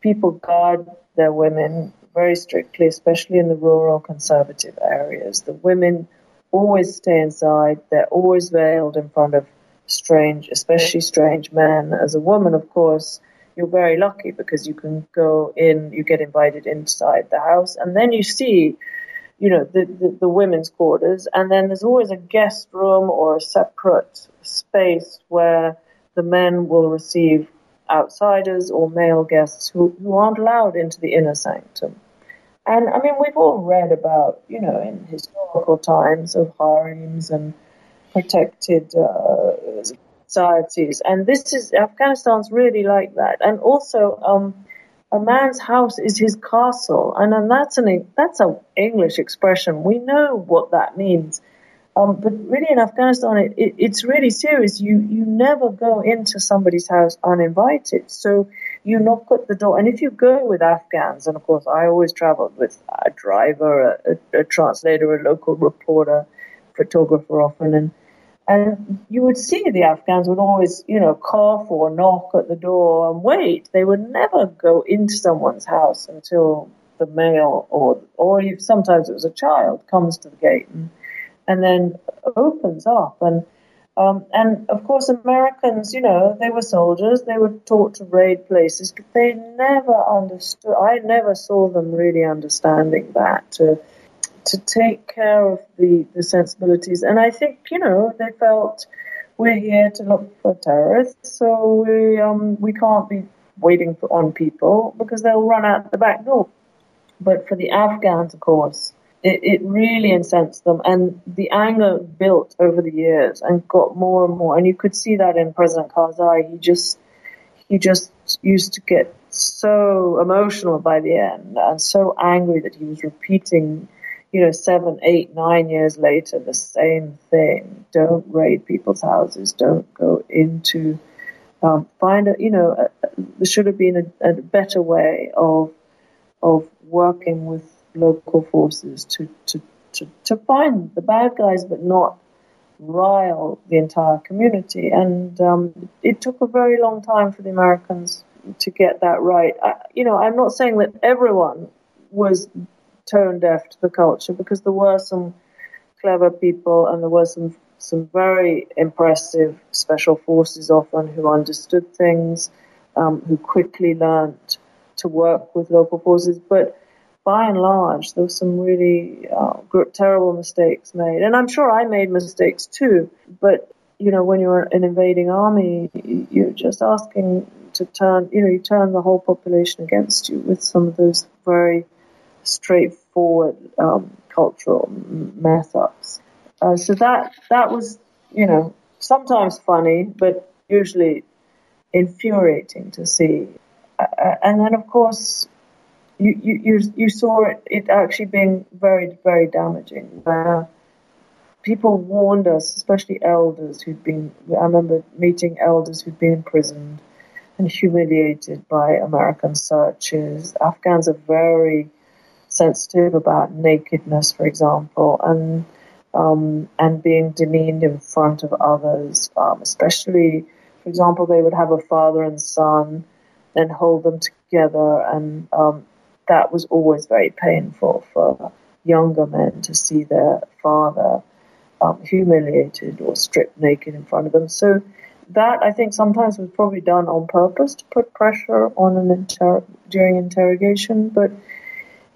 people guard their women very strictly, especially in the rural conservative areas. The women always stay inside. They're always veiled in front of strange, especially strange men. As a woman, of course, you're very lucky because you can go in, you get invited inside the house, and then you see you know, the, the, the, women's quarters. And then there's always a guest room or a separate space where the men will receive outsiders or male guests who, who aren't allowed into the inner sanctum. And I mean, we've all read about, you know, in historical times of harems and protected uh, societies. And this is, Afghanistan's really like that. And also, um, a man's house is his castle, and, and that's an that's an English expression. We know what that means, um, but really in Afghanistan, it, it, it's really serious. You you never go into somebody's house uninvited, so you knock at the door. And if you go with Afghans, and of course I always traveled with a driver, a, a, translator, a local reporter, photographer often, and and you would see the Afghans would always, you know, cough or knock at the door and wait. They would never go into someone's house until the male or, or sometimes it was a child comes to the gate and, and then opens up. And, um, and of course, Americans, you know, they were soldiers. They were taught to raid places, but they never understood. I never saw them really understanding that. To, to take care of the, the sensibilities. And I think, you know, they felt we're here to look for terrorists, so we um, we can't be waiting for, on people because they'll run out the back door. But for the Afghans, of course, it, it really incensed them, and the anger built over the years and got more and more. And you could see that in President Karzai. He just he just used to get so emotional by the end and so angry that he was repeating, you know, seven, eight, nine years later the same thing. Don't raid people's houses. Don't go into. Um, find a, you know, a, a, there should have been a, a better way of of working with local forces to, to, to, to find the bad guys, but not rile the entire community. And um, it took a very long time for the Americans to get that right. I, you know, I'm not saying that everyone was tone deaf to the culture because there were some clever people and there were some some very impressive special forces often who understood things, um, who quickly learned to work with local forces. But by and large, there were some really uh, terrible mistakes made. And I'm sure I made mistakes too. But, you know, when you're an invading army, you're just asking to turn, you know, you turn the whole population against you with some of those very straightforward um, cultural mess ups. Uh, so that, that was, you know, sometimes funny, but usually infuriating to see. Uh, and then, of course, you, you, you saw it, it actually being very, very damaging. Uh, people warned us, especially elders who'd been, I remember meeting elders who'd been imprisoned and humiliated by American searches. Afghans are very sensitive about nakedness, for example, and um, and being demeaned in front of others, um, especially, for example, they would have a father and son, and hold them together and um, that was always very painful for younger men to see their father um, humiliated or stripped naked in front of them. So that I think sometimes was probably done on purpose to put pressure on an inter- during interrogation, but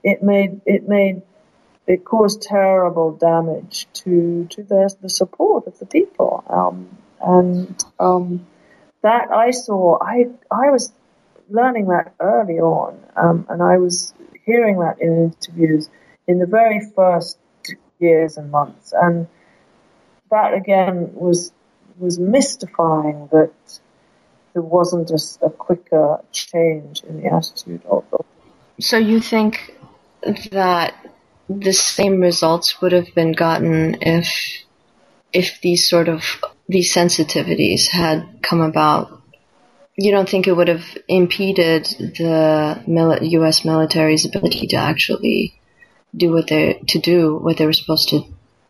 it made it made it caused terrible damage to to the the support of the people, um, and um, that I saw. I I was learning that early on, um, and I was hearing that in interviews in the very first years and months, and that again was was mystifying that there wasn't a, a quicker change in the attitude of. So you think that the same results would have been gotten if if these sort of these sensitivities had come about you don't think it would have impeded the U.S. military's ability to actually do what they to do what they were supposed to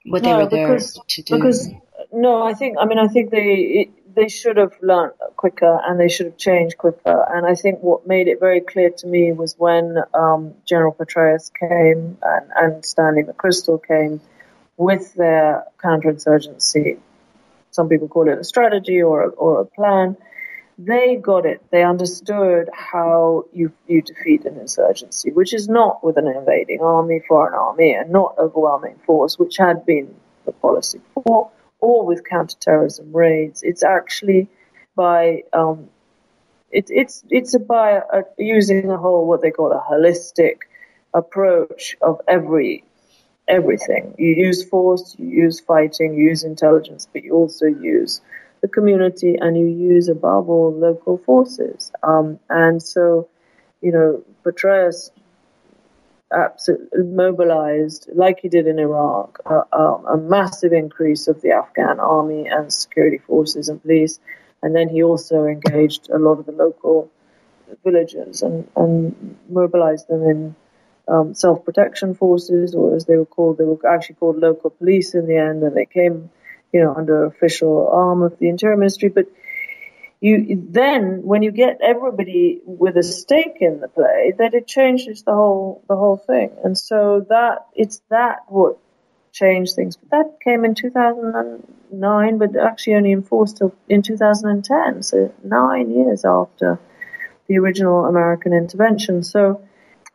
what no, they were because, there to do? Because no, I think I mean I think they they should have learned quicker and they should have changed quicker. And I think what made it very clear to me was when um, General Petraeus came and, and Stanley McChrystal came with their counterinsurgency. Some people call it a strategy or a, or a plan they got it. They understood how you, you defeat an insurgency, which is not with an invading army, foreign army, and not overwhelming force, which had been the policy before, or with counterterrorism raids. It's actually by um, it, it's it's a, by a, using a whole what they call a holistic approach of every everything. You use force, you use fighting, you use intelligence, but you also use the community and you use above all local forces. Um, and so, you know, Petraeus absolutely mobilized, like he did in Iraq, uh, a massive increase of the Afghan army and security forces and police. And then he also engaged a lot of the local villagers and, and mobilized them in um, self-protection forces, or as they were called, they were actually called local police in the end, and they came you know, under official arm of the Interior Ministry. But you then, when you get everybody with a stake in the play, that it changes the whole the whole thing. And so that it's that what changed things. But that came in 2009, but actually only enforced in 2010. So nine years after the original American intervention. So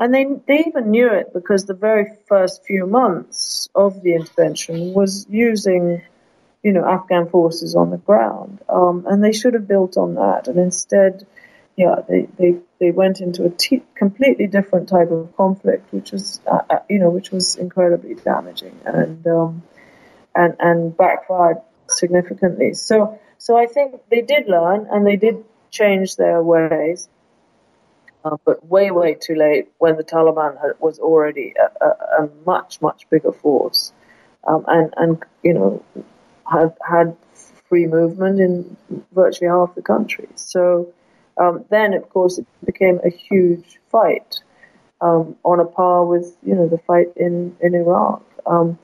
and they, they even knew it because the very first few months of the intervention was using you know, Afghan forces on the ground. Um, and they should have built on that. And instead, yeah, they, they, they went into a t- completely different type of conflict, which was, uh, uh, you know, which was incredibly damaging and, um, and, and backfired significantly. So, so I think they did learn and they did change their ways, uh, but way, way too late when the Taliban had, was already a, a, a, much, much bigger force, um, and, and, you know, had, had free movement in virtually half the country. So, um, then, of course, it became a huge fight um, on a par with you know the fight in in Iraq, um,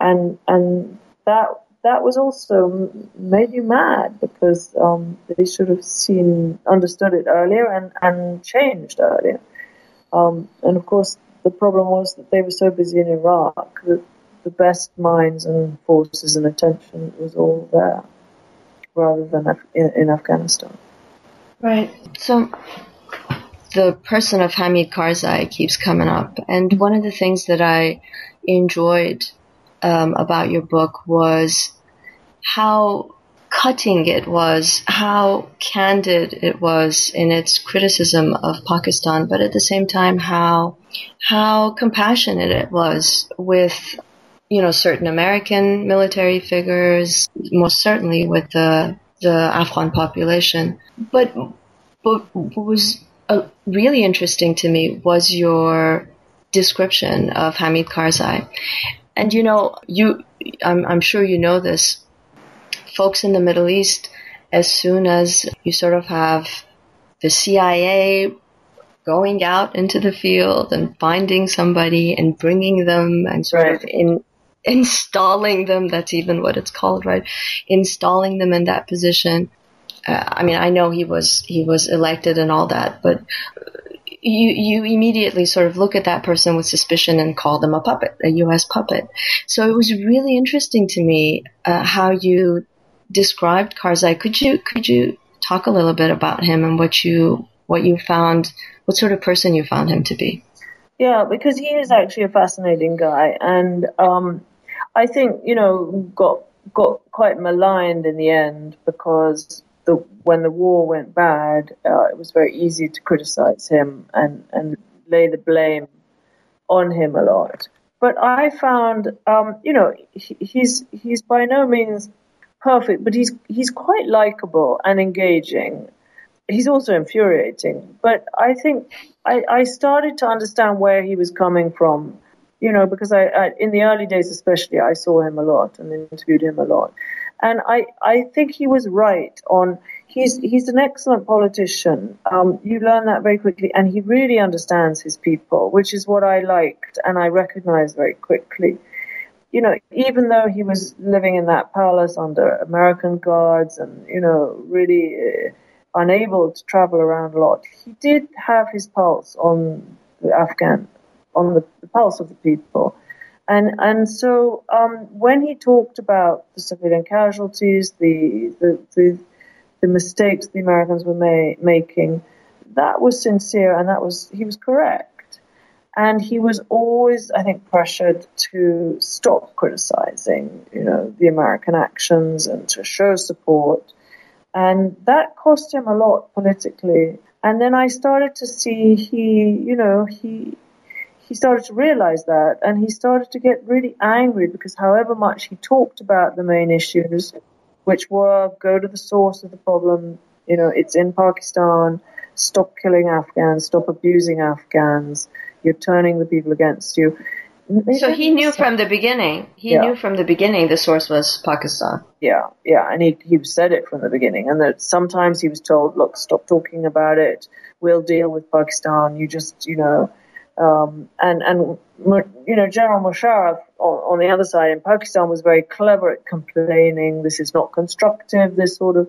and and that that was also made you mad because um, they should have seen understood it earlier and and changed earlier. Um, and of course, the problem was that they were so busy in Iraq that the best minds and forces and attention was all there, rather than in, in Afghanistan. Right. So the person of Hamid Karzai keeps coming up, and one of the things that I enjoyed um, about your book was how cutting it was, how candid it was in its criticism of Pakistan, but at the same time how how compassionate it was with you know certain American military figures, most certainly with the the Afghan population. But, but what was uh, really interesting to me was your description of Hamid Karzai. And you know, you, I'm, I'm sure you know this. Folks in the Middle East, as soon as you sort of have the CIA going out into the field and finding somebody and bringing them and sort right. of in installing them. That's even what it's called, right? Installing them in that position. Uh, I mean, I know he was he was elected and all that, but you you immediately sort of look at that person with suspicion and call them a puppet, a U.S. puppet. So it was really interesting to me uh, how you described Karzai. Could you could you talk a little bit about him and what you what you found, what sort of person you found him to be? Yeah, because he is actually a fascinating guy, and um, I think you know got got quite maligned in the end because the when the war went bad, uh, it was very easy to criticize him and and lay the blame on him a lot. But I found, um, you know, he, he's he's by no means perfect, but he's he's quite likable and engaging. He's also infuriating, but I think I, I started to understand where he was coming from you know, because I, I, in the early days especially, I saw him a lot and interviewed him a lot, and I I think he was right on. He's he's an excellent politician. Um, you learn that very quickly, and he really understands his people, which is what I liked and I recognized very quickly. You know, even though he was living in that palace under American guards and you know really uh, unable to travel around a lot, he did have his pulse on the Afghan on the, the pulse of the people. And and so um, when he talked about the civilian casualties, the the the, the mistakes the Americans were ma- making, that was sincere and that was he was correct. And he was always, I think, pressured to stop criticizing, you know, the American actions and to show support. And that cost him a lot politically. And then I started to see he, you know, he he started to realize that and he started to get really angry because however much he talked about the main issues, which were go to the source of the problem, you know, it's in Pakistan, stop killing Afghans, stop abusing Afghans, you're turning the people against you. so he knew from the beginning. He yeah. knew from the beginning the source was Pakistan. Yeah, yeah, and he he said it from the beginning, and that sometimes he was told, "Look, stop talking about it. We'll deal with Pakistan. You just, you know, um, and, and, you know, General Musharraf on, on, the other side in Pakistan was very clever at complaining, this is not constructive, this sort of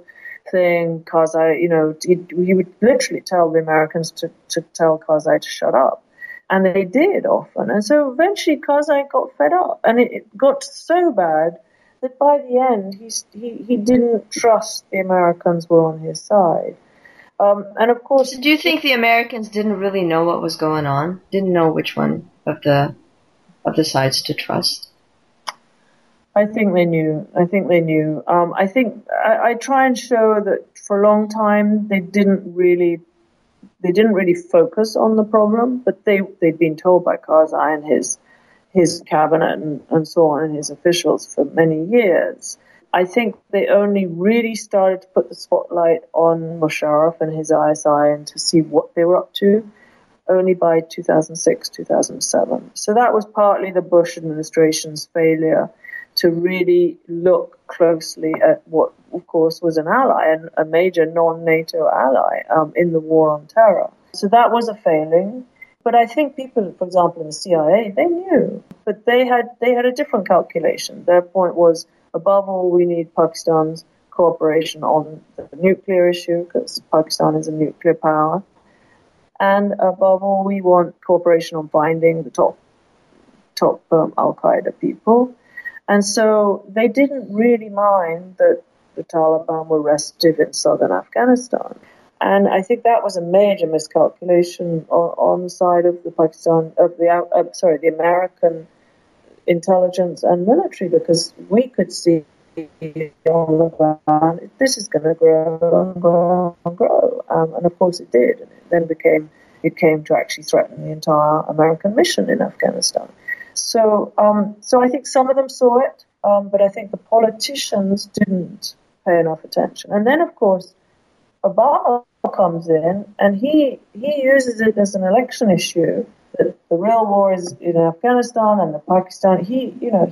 thing. Karzai, you know, he, he would literally tell the Americans to, to tell Karzai to shut up. And they did often. And so eventually Karzai got fed up and it, it got so bad that by the end he, he, he didn't trust the Americans were on his side. Um, and of course, do you think the Americans didn't really know what was going on? Didn't know which one of the of the sides to trust? I think they knew. I think they knew. Um, I think I, I, try and show that for a long time they didn't really they didn't really focus on the problem, but they they'd been told by Karzai and his his cabinet and, and so on and his officials for many years. I think they only really started to put the spotlight on Musharraf and his ISI and to see what they were up to only by 2006, 2007. So that was partly the Bush administration's failure to really look closely at what, of course, was an ally and a major non-NATO ally um, in the war on terror. So that was a failing. But I think people, for example, in the CIA, they knew, but they had they had a different calculation. Their point was, above all, we need Pakistan's cooperation on the nuclear issue because Pakistan is a nuclear power. And above all, we want cooperation on finding the top top um, Al Qaeda people. And so they didn't really mind that the Taliban were restive in southern Afghanistan. And I think that was a major miscalculation on, on the side of the Pakistan of the uh, sorry the American intelligence and military because we could see on the ground this is going to grow and grow and grow, um, and of course it did. And it then became it came to actually threaten the entire American mission in Afghanistan. So, um, so I think some of them saw it, um, but I think the politicians didn't pay enough attention. And then, of course, Obama comes in and he he uses it as an election issue. That the real war is in Afghanistan and the Pakistan. He, you know,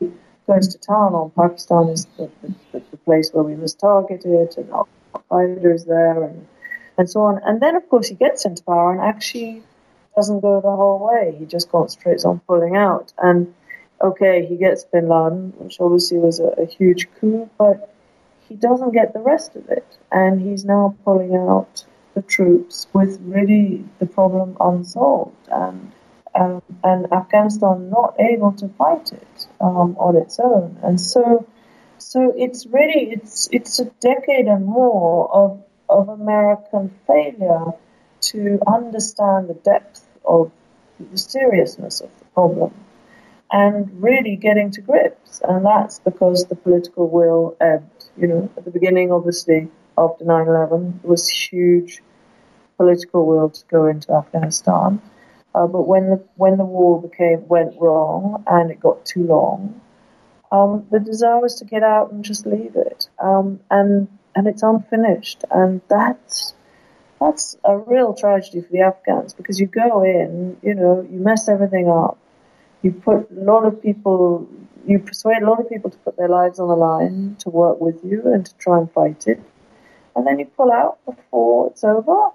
he goes to town on Pakistan is the, the, the place where we must target it, and Al Qaeda is there, and and so on. And then, of course, he gets into power and actually doesn't go the whole way. He just concentrates on pulling out. And okay, he gets Bin Laden, which obviously was a, a huge coup, but he doesn't get the rest of it. And he's now pulling out the troops with really the problem unsolved and um, and Afghanistan not able to fight it um, on its own. And so so it's really it's it's a decade and more of of American failure to understand the depth of the seriousness of the problem and really getting to grips. And that's because the political will ebbed. You know, at the beginning, obviously, after 9 11, there was huge political will to go into Afghanistan. Uh, but when the when the war became went wrong and it got too long, um, the desire was to get out and just leave it. Um, and and it's unfinished, and that's that's a real tragedy for the Afghans because you go in, you know, you mess everything up. You put a lot of people, you persuade a lot of people to put their lives on the line to work with you and to try and fight it. And then you pull out before it's over.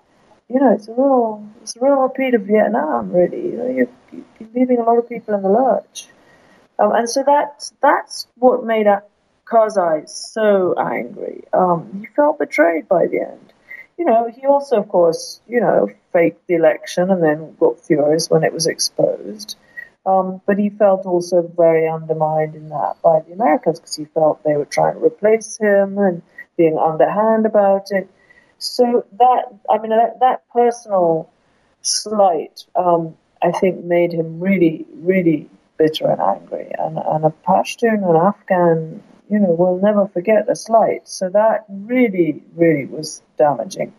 You know, it's a real, it's a real repeat of Vietnam, really. You know, you're, you're leaving a lot of people in the lurch. Um, and so that's, that's what made Karzai so angry. Um, he felt betrayed by the end you know, he also, of course, you know, faked the election and then got furious when it was exposed. Um, but he felt also very undermined in that by the Americans because he felt they were trying to replace him and being underhand about it. So that, I mean, that, that personal slight, um, I think, made him really, really bitter and angry. And, and a Pashtun, an Afghan you know, will never forget a slight. So that really, really was damaging.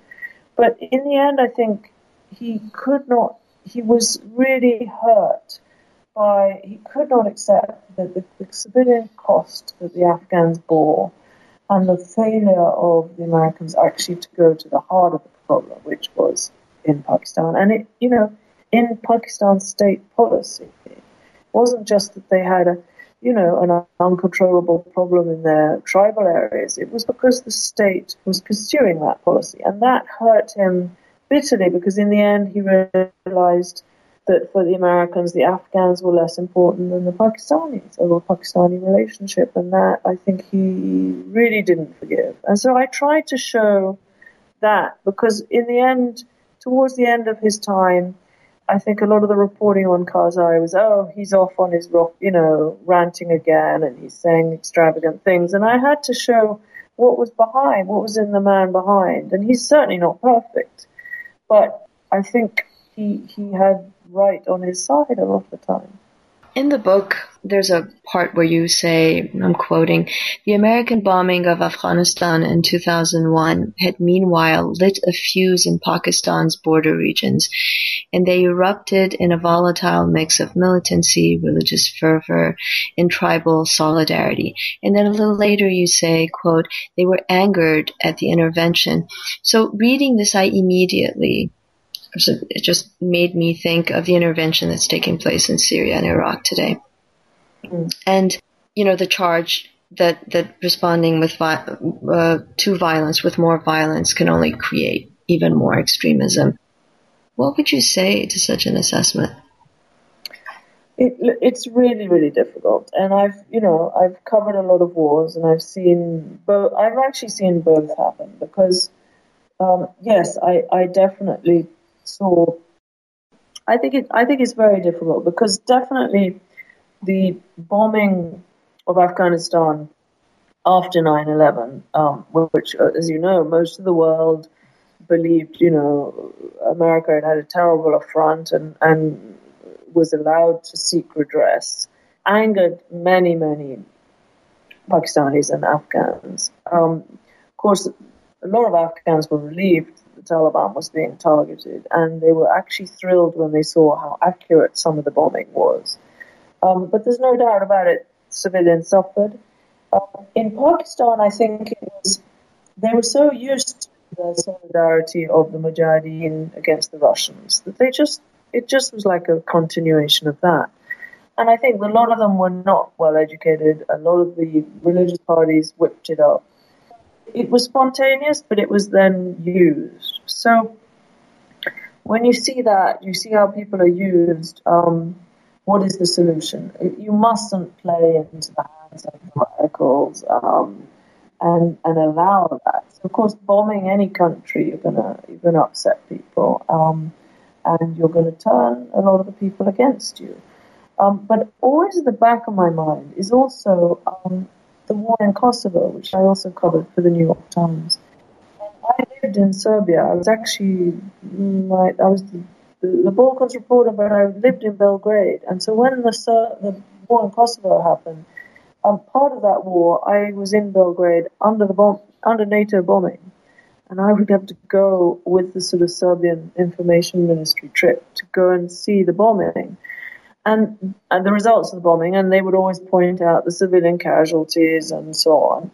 But in the end, I think he could not, he was really hurt by, he could not accept that the, the civilian cost that the Afghans bore and the failure of the Americans actually to go to the heart of the problem, which was in Pakistan. And it, you know, in Pakistan's state policy, it wasn't just that they had a you know, an uncontrollable problem in their tribal areas. It was because the state was pursuing that policy. And that hurt him bitterly because in the end he realized that for the Americans, the Afghans were less important than the Pakistanis or the Pakistani relationship. And that I think he really didn't forgive. And so I tried to show that because in the end, towards the end of his time, I think a lot of the reporting on Karzai was, oh, he's off on his rock, you know, ranting again and he's saying extravagant things. And I had to show what was behind, what was in the man behind. And he's certainly not perfect, but I think he, he had right on his side a lot of the time. In the book, there's a part where you say, I'm quoting, the American bombing of Afghanistan in 2001 had meanwhile lit a fuse in Pakistan's border regions, and they erupted in a volatile mix of militancy, religious fervor, and tribal solidarity. And then a little later you say, quote, they were angered at the intervention. So reading this, I immediately it just made me think of the intervention that's taking place in Syria and Iraq today. Mm. And, you know, the charge that, that responding with vi- uh, to violence with more violence can only create even more extremism. What would you say to such an assessment? It, it's really, really difficult. And I've, you know, I've covered a lot of wars and I've seen both, I've actually seen both happen because, um, yes, I, I definitely saw, I think it, I think it's very difficult because definitely the bombing of Afghanistan after 9/11, um, which, uh, as you know, most of the world believed, you know, America had had a terrible affront and, and was allowed to seek redress, angered many, many Pakistanis and Afghans. Um, of course, a lot of Afghans were relieved the Taliban was being targeted, and they were actually thrilled when they saw how accurate some of the bombing was. Um, but there's no doubt about it, civilians suffered. Uh, in Pakistan, I think it was they were so used to the solidarity of the Mujahideen against the Russians that they just it just was like a continuation of that. And I think a lot of them were not well educated. A lot of the religious parties whipped it up. It was spontaneous, but it was then used. So when you see that, you see how people are used. Um, what is the solution? You mustn't play into the hands of the radicals um, and and allow that. So of course, bombing any country, you're gonna you're gonna upset people, um, and you're gonna turn a lot of the people against you. Um, but always at the back of my mind is also um, the war in Kosovo, which I also covered for the New York Times. I lived in Serbia. I was actually my, I was the the, Balkans reporter, but I lived in Belgrade. And so when the, the war in Kosovo happened, um, part of that war, I was in Belgrade under the bomb, under NATO bombing. And I would have to go with the sort of Serbian information ministry trip to go and see the bombing and, and the results of the bombing. And they would always point out the civilian casualties and so on.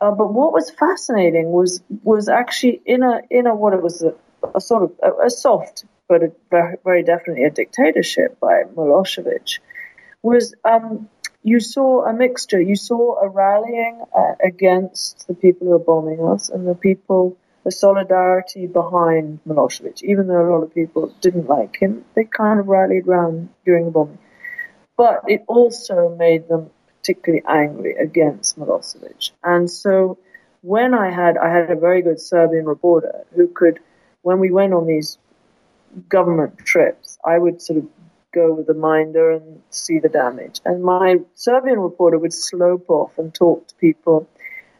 Uh, but what was fascinating was was actually in a in a what it was a, a sort of a, a soft but a, very definitely a dictatorship by Milosevic, was um, you saw a mixture. You saw a rallying uh, against the people who are bombing us and the people, the solidarity behind Milosevic. Even though a lot of people didn't like him, they kind of rallied around during the bombing. But it also made them particularly angry against Milosevic. And so when I had, I had a very good Serbian reporter who could, when we went on these government trips, I would sort of go with a minder and see the damage. And my Serbian reporter would slope off and talk to people.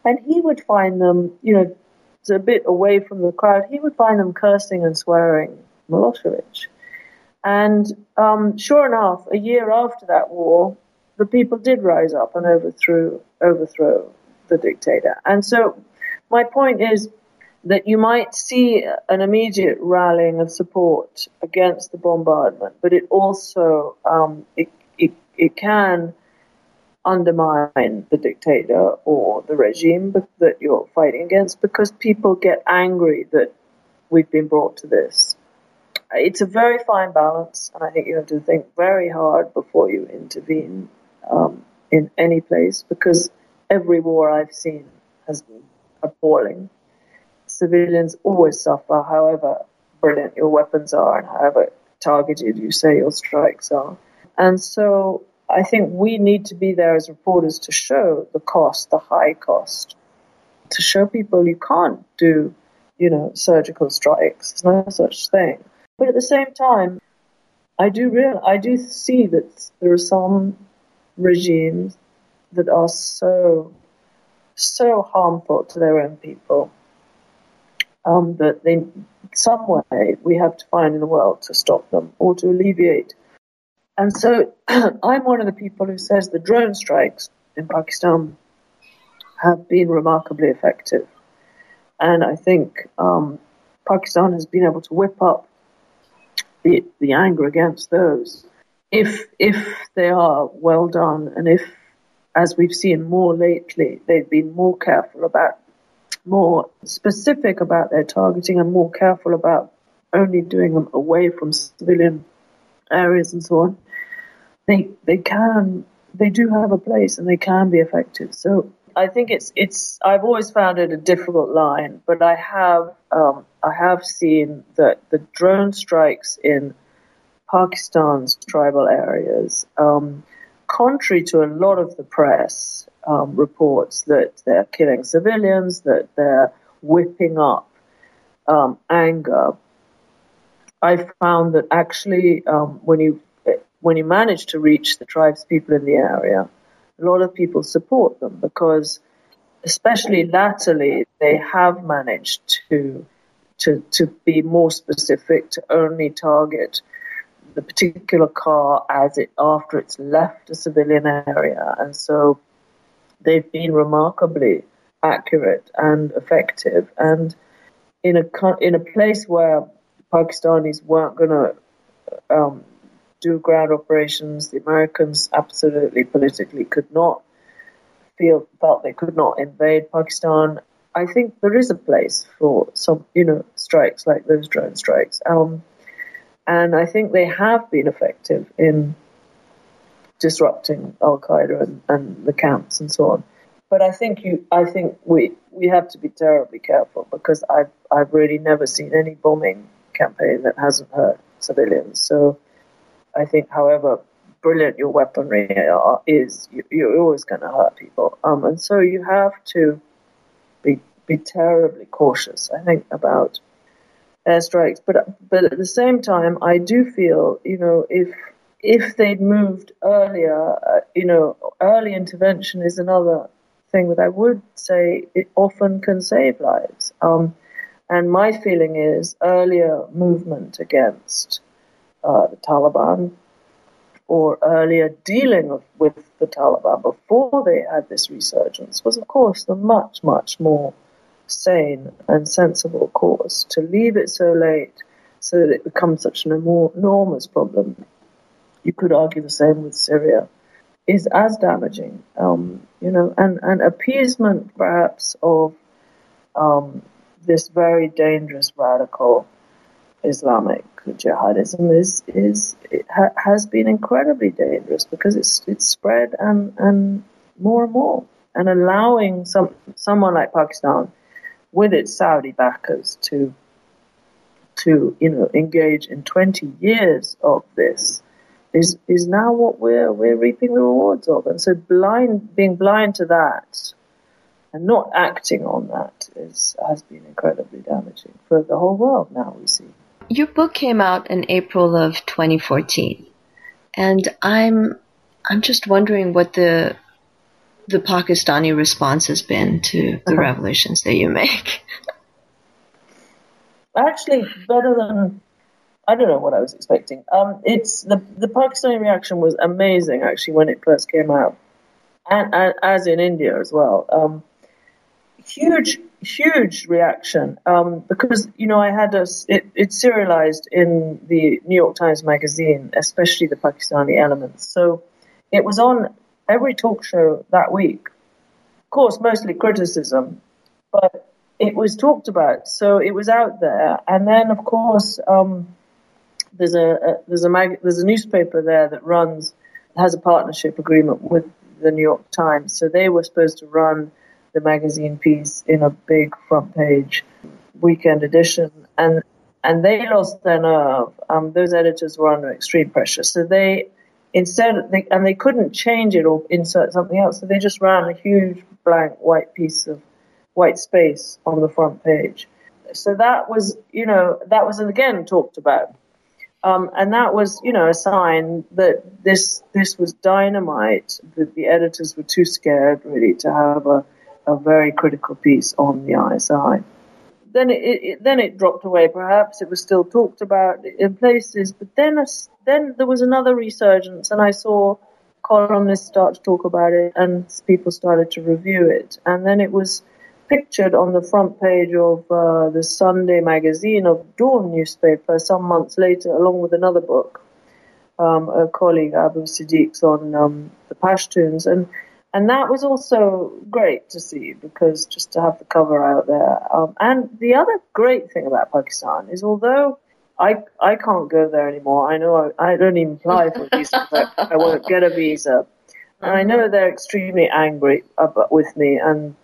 And he would find them, you know, a bit away from the crowd, he would find them cursing and swearing Milosevic. And um, sure enough, a year after that war, the people did rise up and overthrew overthrow the dictator. And so my point is that you might see an immediate rallying of support against the bombardment, but it also um, it, it, it can undermine the dictator or the regime that you're fighting against because people get angry that we've been brought to this. It's a very fine balance, and I think you have to think very hard before you intervene um, in any place because every war I've seen has been appalling civilians always suffer, however brilliant your weapons are and however targeted you say your strikes are. And so I think we need to be there as reporters to show the cost, the high cost, to show people you can't do, you know, surgical strikes. There's no such thing. But at the same time, I do real, I do see that there are some regimes that are so, so harmful to their own people um, that in some way we have to find in the world to stop them or to alleviate And so I'm one of the people who says the drone strikes in Pakistan have been remarkably effective. And I think um, Pakistan has been able to whip up the, the anger against those if if they are well done and if as we've seen more lately they've been more careful about more specific about their targeting and more careful about only doing them away from civilian areas and so on they they can they do have a place and they can be effective so I think it's it's. I've always found it a difficult line, but I have um, I have seen that the drone strikes in Pakistan's tribal areas, um, contrary to a lot of the press um, reports that they're killing civilians, that they're whipping up um, anger. I found that actually, um, when you when you manage to reach the tribes people in the area, a lot of people support them because, especially latterly, they have managed to to to be more specific, to only target the particular car as it after it's left a civilian area, and so they've been remarkably accurate and effective. And in a in a place where Pakistanis weren't going to um, do ground operations. The Americans absolutely politically could not feel felt they could not invade Pakistan. I think there is a place for some, you know, strikes like those drone strikes, um, and I think they have been effective in disrupting Al Qaeda and, and the camps and so on. But I think you, I think we we have to be terribly careful because I've I've really never seen any bombing campaign that hasn't hurt civilians. So I think, however brilliant your weaponry is, you, are always going to hurt people. Um, and so you have to be be terribly cautious. I think about airstrikes, but but at the same time, I do feel, you know, if if they'd moved earlier, uh, you know, early intervention is another thing that I would say it often can save lives. Um, and my feeling is earlier movement against uh, the Taliban or earlier dealing with the Taliban before they had this resurgence was, of course, the much, much more sane and sensible course to leave it so late so that it becomes such an enormous problem. You could argue the same with Syria. Is as damaging, um, you know, and, and appeasement perhaps of um, this very dangerous radical Islamic jihadism is is ha, has been incredibly dangerous because it's it's spread and and more and more and allowing some someone like Pakistan with its Saudi backers to to you know engage in 20 years of this is is now what we're we're reaping the rewards of. And so blind being blind to that and not acting on that is has been incredibly damaging for the whole world now we see your book came out in April of 2014, and I'm I'm just wondering what the the Pakistani response has been to the uh-huh. revelations that you make. Actually, better than I don't know what I was expecting. Um, it's the the Pakistani reaction was amazing actually when it first came out, and, and as in India as well. Um, huge huge reaction um, because you know I had a it, it serialized in the New York Times magazine, especially the Pakistani elements. So it was on every talk show that week. Of course, mostly criticism, but it was talked about, so it was out there. And then, of course, um, there's a, a there's a mag, there's a newspaper there that runs has a partnership agreement with the New York Times, so they were supposed to run the magazine piece in a big front page weekend edition, and and they lost their nerve. Um, those editors were under extreme pressure, so they instead they, and they couldn't change it or insert something else, so they just ran a huge blank white piece of white space on the front page. So that was, you know, that was again talked about. Um, and that was, you know, a sign that this this was dynamite. That the editors were too scared really to have a a very critical piece on the ISI. Then it, it, then it dropped away. Perhaps it was still talked about in places, but then then there was another resurgence, and I saw columnists start to talk about it, and people started to review it, and then it was pictured on the front page of uh, the Sunday magazine of Dawn newspaper some months later, along with another book. Um, a colleague, Abu Siddique's, on um, the Pashtuns, and and that was also great to see because just to have the cover out there. Um, and the other great thing about Pakistan is although I I can't go there anymore. I know I, I don't even apply for a visa. I, I won't get a visa, and I know they're extremely angry about, with me, and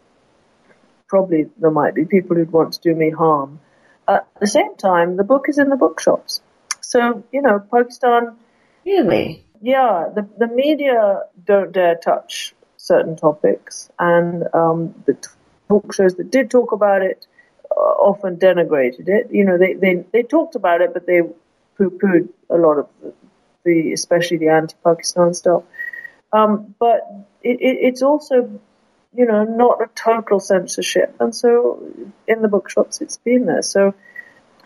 probably there might be people who'd want to do me harm. At the same time, the book is in the bookshops, so you know Pakistan. Really? Yeah, the the media don't dare touch certain topics, and um, the talk shows that did talk about it uh, often denigrated it. You know, they, they, they talked about it, but they poo-pooed a lot of the, the especially the anti-Pakistan stuff. Um, but it, it, it's also, you know, not a total censorship, and so in the bookshops it's been there. So,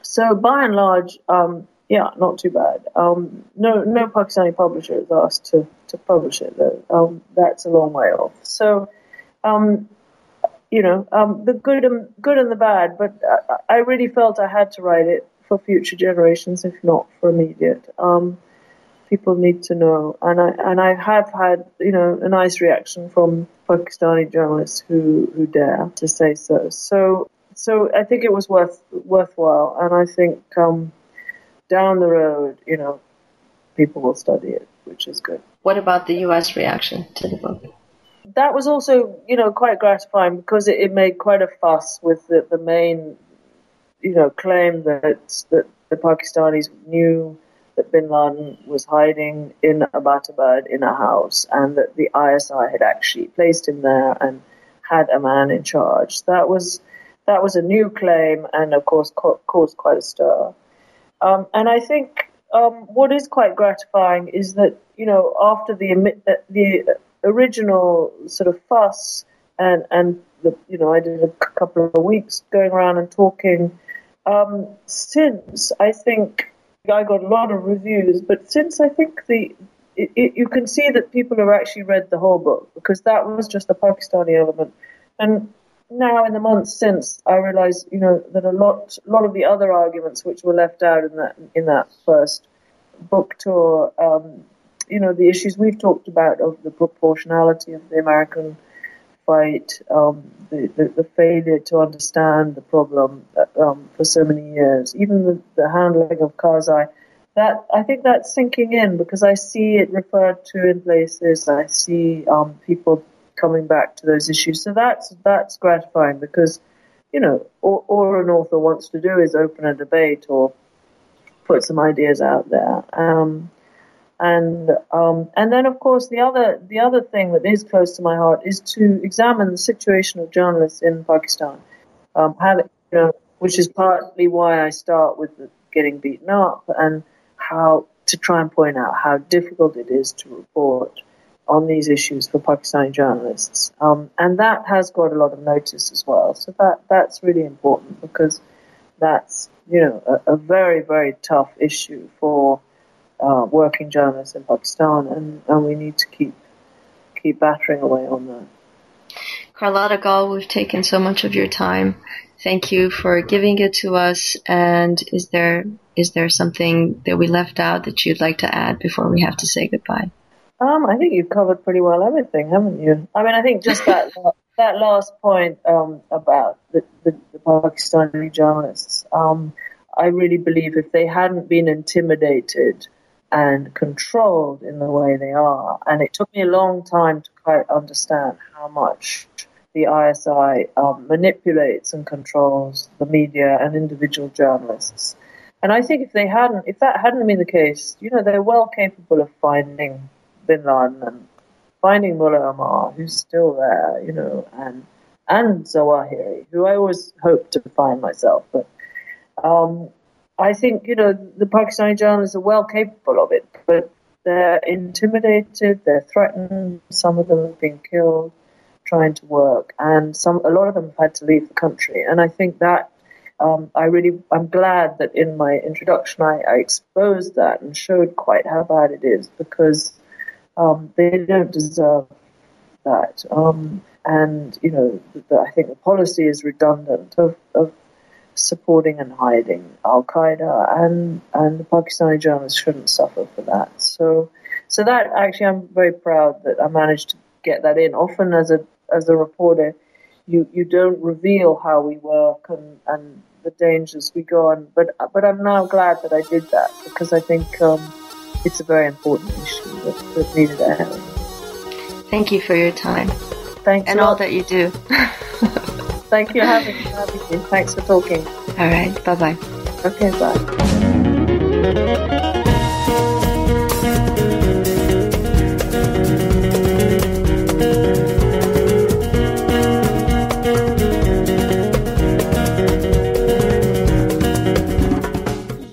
so by and large, um, yeah, not too bad. Um, no, no Pakistani publisher is asked to, to publish it though. Um, that's a long way off. So, um, you know, um, the good and good and the bad. But I, I, really felt I had to write it for future generations, if not for immediate. Um, people need to know, and I and I have had you know a nice reaction from Pakistani journalists who who dare to say so. So so I think it was worth worthwhile, and I think. Down the road, you know, people will study it, which is good. What about the U.S. reaction to the book? That was also, you know, quite gratifying because it, it made quite a fuss with the, the main, you know, claim that that the Pakistanis knew that bin Laden was hiding in Abbottabad in a house and that the ISI had actually placed him there and had a man in charge. That was that was a new claim and of course caused quite a stir. Um, and I think um, what is quite gratifying is that you know after the uh, the original sort of fuss and and the, you know I did a couple of weeks going around and talking. Um, since I think I got a lot of reviews, but since I think the it, it, you can see that people have actually read the whole book because that was just the Pakistani element, and now in the months since, I realised, you know, that a lot, a lot of the other arguments which were left out in that in that first book tour, um, you know, the issues we've talked about of the proportionality of the American fight, um, the, the, the, failure to understand the problem um, for so many years, even the, the handling of Karzai. That I think that's sinking in because I see it referred to in places. I see um, people coming back to those issues. So that's that's gratifying because, you know, all, all an author wants to do is open a debate or put some ideas out there. Um, and um, and then of course the other the other thing that is close to my heart is to examine the situation of journalists in Pakistan, um, you know, which is partly why I start with getting beaten up and how to try and point out how difficult it is to report on these issues for Pakistani journalists, um, and that has got a lot of notice as well. So that that's really important because that's you know a, a very very tough issue for uh, working journalists in Pakistan, and, and we need to keep keep battering away on that. Carlotta Gall, we've taken so much of your time. Thank you for giving it to us. And is there is there something that we left out that you'd like to add before we have to say goodbye? Um, I think you've covered pretty well everything, haven't you? I mean, I think just that that last point um, about the, the, the, Pakistani journalists. Um, I really believe if they hadn't been intimidated and controlled in the way they are, and it took me a long time to quite understand how much the ISI um, manipulates and controls the media and individual journalists. And I think if they hadn't, if that hadn't been the case, you know, they're well capable of finding bin Laden and finding Mullah Omar, who's still there, you know, and and Zawahiri, who I always hope to find myself. But um, I think, you know, the Pakistani journalists are well capable of it, but they're intimidated, they're threatened, some of them have been killed trying to work, and some a lot of them have had to leave the country. And I think that um, I really, I'm glad that in my introduction I, I, exposed that and showed quite how bad it is because um, they don't deserve that. Um, and you know, the, I think the policy is redundant of, of supporting and hiding Al Qaeda, and and the Pakistani journalists shouldn't suffer for that. So, so that actually, I'm very proud that I managed to get that in. Often, as a as a reporter, you you don't reveal how we work and and the dangers we go on. But but I'm now glad that I did that because I think um, it's a very important issue that, that needed airing. Thank you for your time. Thanks and all that you do. Thank you for having, having me. Thanks for talking. All right. Bye bye. Okay. Bye.